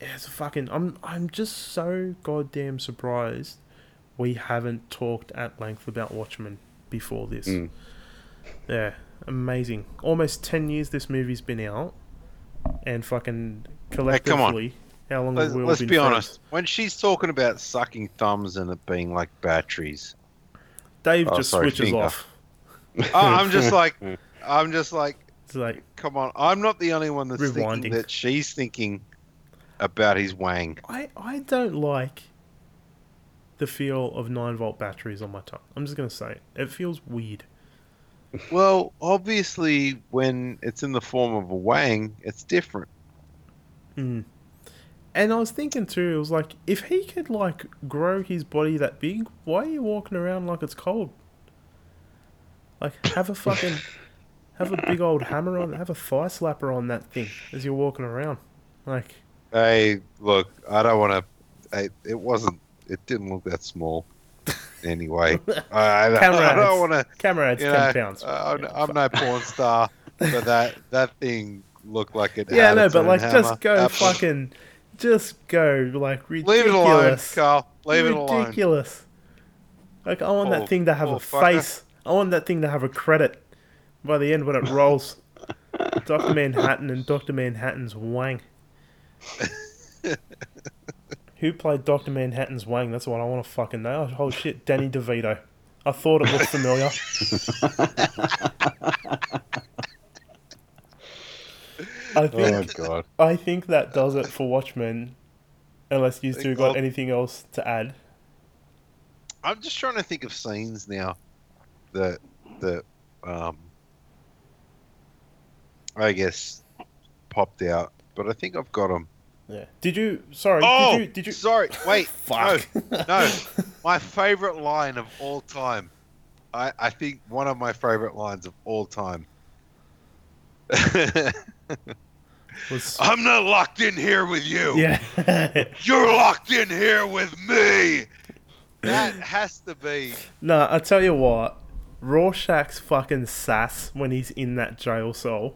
it's fucking. I'm I'm just so goddamn surprised we haven't talked at length about Watchmen before this. Mm. Yeah, amazing. Almost ten years this movie's been out, and fucking collectively, how long Let's, have we all let's been be friends? honest. When she's talking about sucking thumbs and it being like batteries, Dave Oh, just sorry, switches finger. off. I- oh, I'm just like, I'm just like, It's like come on. I'm not the only one that's Rewinding. thinking that she's thinking about his wang. I I don't like the feel of nine volt batteries on my tongue. I'm just gonna say it. It feels weird. Well, obviously, when it's in the form of a wang, it's different. Mm. And I was thinking too, it was like, if he could like grow his body that big, why are you walking around like it's cold? Like, have a fucking, have a big old hammer on, have a thigh slapper on that thing as you're walking around. Like, Hey, look, I don't want to. It wasn't. It didn't look that small. Anyway, I, Camera I don't want to. camera adds You ten know, pounds. I'm, Yeah, I'm no porn star, but that that thing looked like it. yeah, no, but like, hammer. just go Apple. fucking, just go like Leave ridiculous. it alone, Carl. Leave it alone. ridiculous. Like I want Poor- that thing to have a fucker. face. I want that thing to have a credit by the end when it rolls. Doctor Manhattan and Doctor Manhattan's Wang. Who played Doctor Manhattan's Wang? That's what I want to fucking know. Oh shit, Danny DeVito. I thought it looked familiar. I think Oh god. I think that does it for Watchmen. Unless you two got anything else to add. I'm just trying to think of scenes now that that um I guess popped out, but I think I've got them. Yeah. Did you? Sorry. Oh, did you? Did you? sorry. Wait, Fuck. no, no. My favorite line of all time. I I think one of my favorite lines of all time. Was, I'm not locked in here with you. yeah. You're locked in here with me. That has to be. no, I tell you what. Rorschach's fucking sass when he's in that jail cell,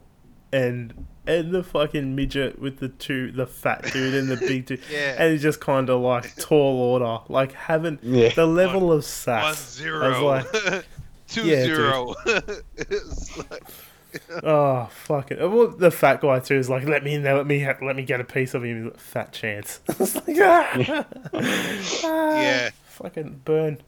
and and the fucking midget with the two, the fat dude and the big dude, Yeah. and he's just kind of like tall order, like having Yeah. the level of sass. I was zero. like, Two Yeah, zero. It's like- oh fuck it. Well, the fat guy too is like, let me in there, let me ha- let me get a piece of him. Like, Fat chance. Like, ah, Ah, Yeah. fucking burn.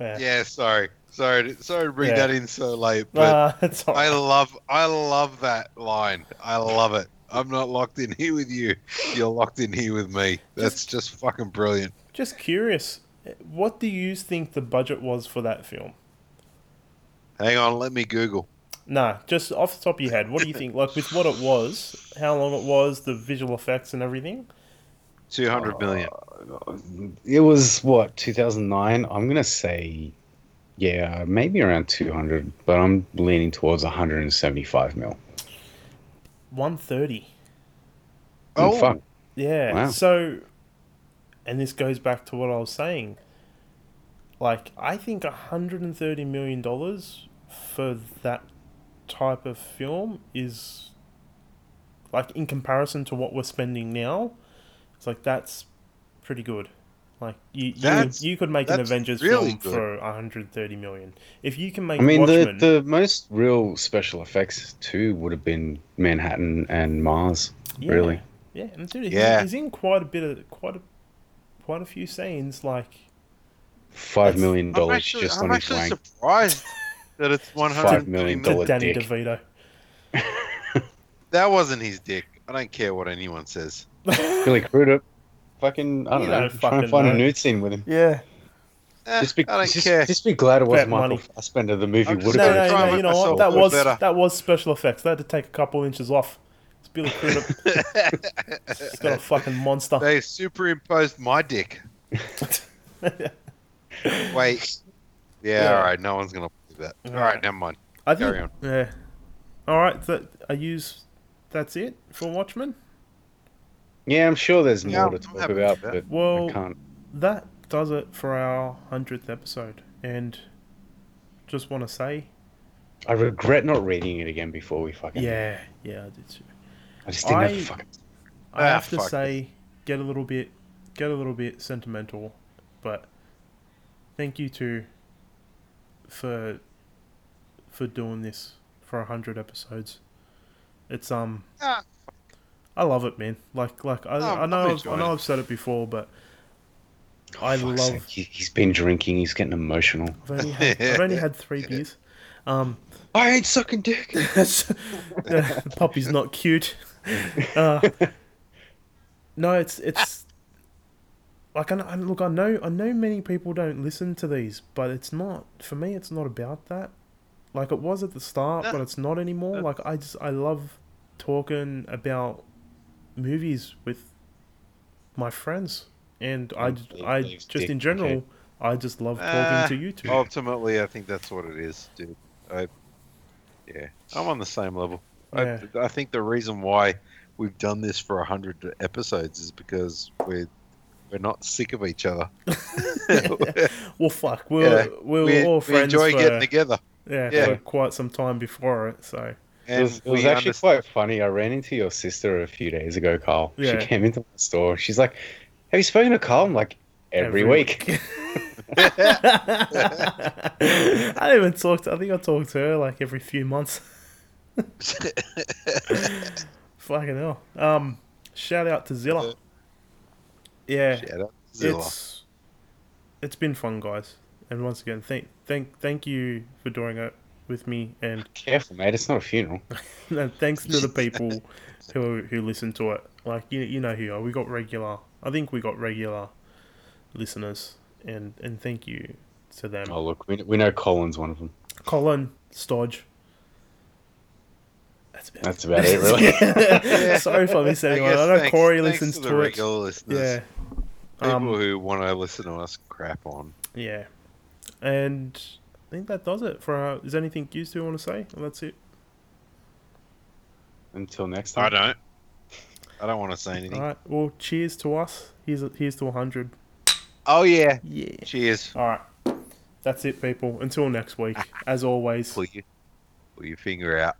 Yeah. yeah, sorry. Sorry to, sorry to bring Yeah. that in so late, but Nah, it's all I right. love I love that line. I love it. I'm not locked in here with you. You're locked in here with me. That's just fucking brilliant. Just curious, what do you think the budget was for that film? Hang on, let me Google. Nah, just off the top of your head, what do you think? Like with what it was, how long it was, the visual effects and everything. Two hundred million. Uh, it was what 2009. I'm gonna say, yeah, maybe around 200, but I'm leaning towards 175 mil. One thirty. Oh, oh, fuck! Yeah. Wow. So, and this goes back to what I was saying. Like, I think $130 million for that type of film is, like, in comparison to what we're spending now, it's like, that's pretty good. Like, you, you, That's- you could make an Avengers really film good. for 130 million. If you can make I mean, the Watchmen. the most real special effects too would have been Manhattan and Mars. yeah, really. Yeah, and dude, he's, Yeah. he's in quite a bit of, quite a, quite a few scenes, like, five million That's- million I'm dollars actually, just I'm on his actually rank. surprised that it's one Five hundred million million. to Danny dick. DeVito. That wasn't his dick. I don't care what anyone says. Billy Crudup. Fucking, I don't You know. don't Try and find know. a nude scene with him. Yeah. Eh, Just be, I don't just, care. just be glad it was Bet Michael money. Fassbender. The movie would have gonna been. no, no. You know what? That was better. that was special effects. They had to take a couple inches off. It's Billy Crudup. He's got a fucking monster. They superimposed my dick. Wait. Yeah, Yeah. all right. No one's gonna believe that. All right, Alright. never mind. I think. Carry on. Yeah. All right. That I use. That's it for Watchmen. Yeah, I'm sure there's Yeah, more to talk about, but Well, I can't. that does it for our hundredth episode, and just want to say, I regret not reading it again before we fucking. yeah, yeah, I did too. I just didn't have I- the fucking. I Ah, have to fuck say, get a little bit, get a little bit sentimental, but thank you to for for doing this for a hundred episodes. It's um, Ah. I love it, man. Like like I, Oh, I know I've, I know. I've said it before, but I fuck's love. sake, he, he's been drinking. He's getting emotional. I've only had, I've only had three beers. Um, I ain't sucking dick. the puppy's not cute. Uh, no, it's it's like I, I look. I know I know many people don't listen to these, but it's not for me. It's not about that. like it was at the start, No. but it's not anymore. No. Like I just I love talking about movies with my friends, and I, I just in general. I just love talking Ah, to you two. Ultimately, I think that's what it is, dude. I, yeah, I'm on the same level. Yeah. I, I think the reason why we've done this for a hundred episodes is because we're we're not sick of each other. well, fuck, we're, Yeah, we were we, all we enjoy for, getting together, yeah, yeah. for quite some time before it. So It was, it was actually underst- quite funny. I ran into your sister a few days ago, Carl. Yeah. She came into my store. She's like, "Have you spoken to Carl?" I'm like, "Every, week." I don't even talk to. I think I talk to her like every few months. Fucking hell. Um, shout out to Zilla. Yeah, Shout out to Zilla. it's it's been fun, guys. And once again, thank thank thank you for doing it with me, and, Careful, mate. It's not a funeral. and thanks to the people who who listen to it. Like you you know who you are. We got regular. I think we got regular listeners, and and thank you to them. Oh, look, we, we know Colin's one of them. Colin Stodge. That's about That's about it, really. Sorry if I missed I anyone. I, guess know thanks- Corey thanks listens to to, the it. regular listeners. Yeah. People Um, who want to listen to us crap on. yeah. And I think that does it for our. Is anything you two want to say? Well, that's it. Until next time. I don't. I don't want to say anything. All right. Well, cheers to us. Here's here's to 100. Oh yeah. Yeah. Cheers. All right. That's it, people. Until next week. Ah. As always. Pull your, pull your finger out.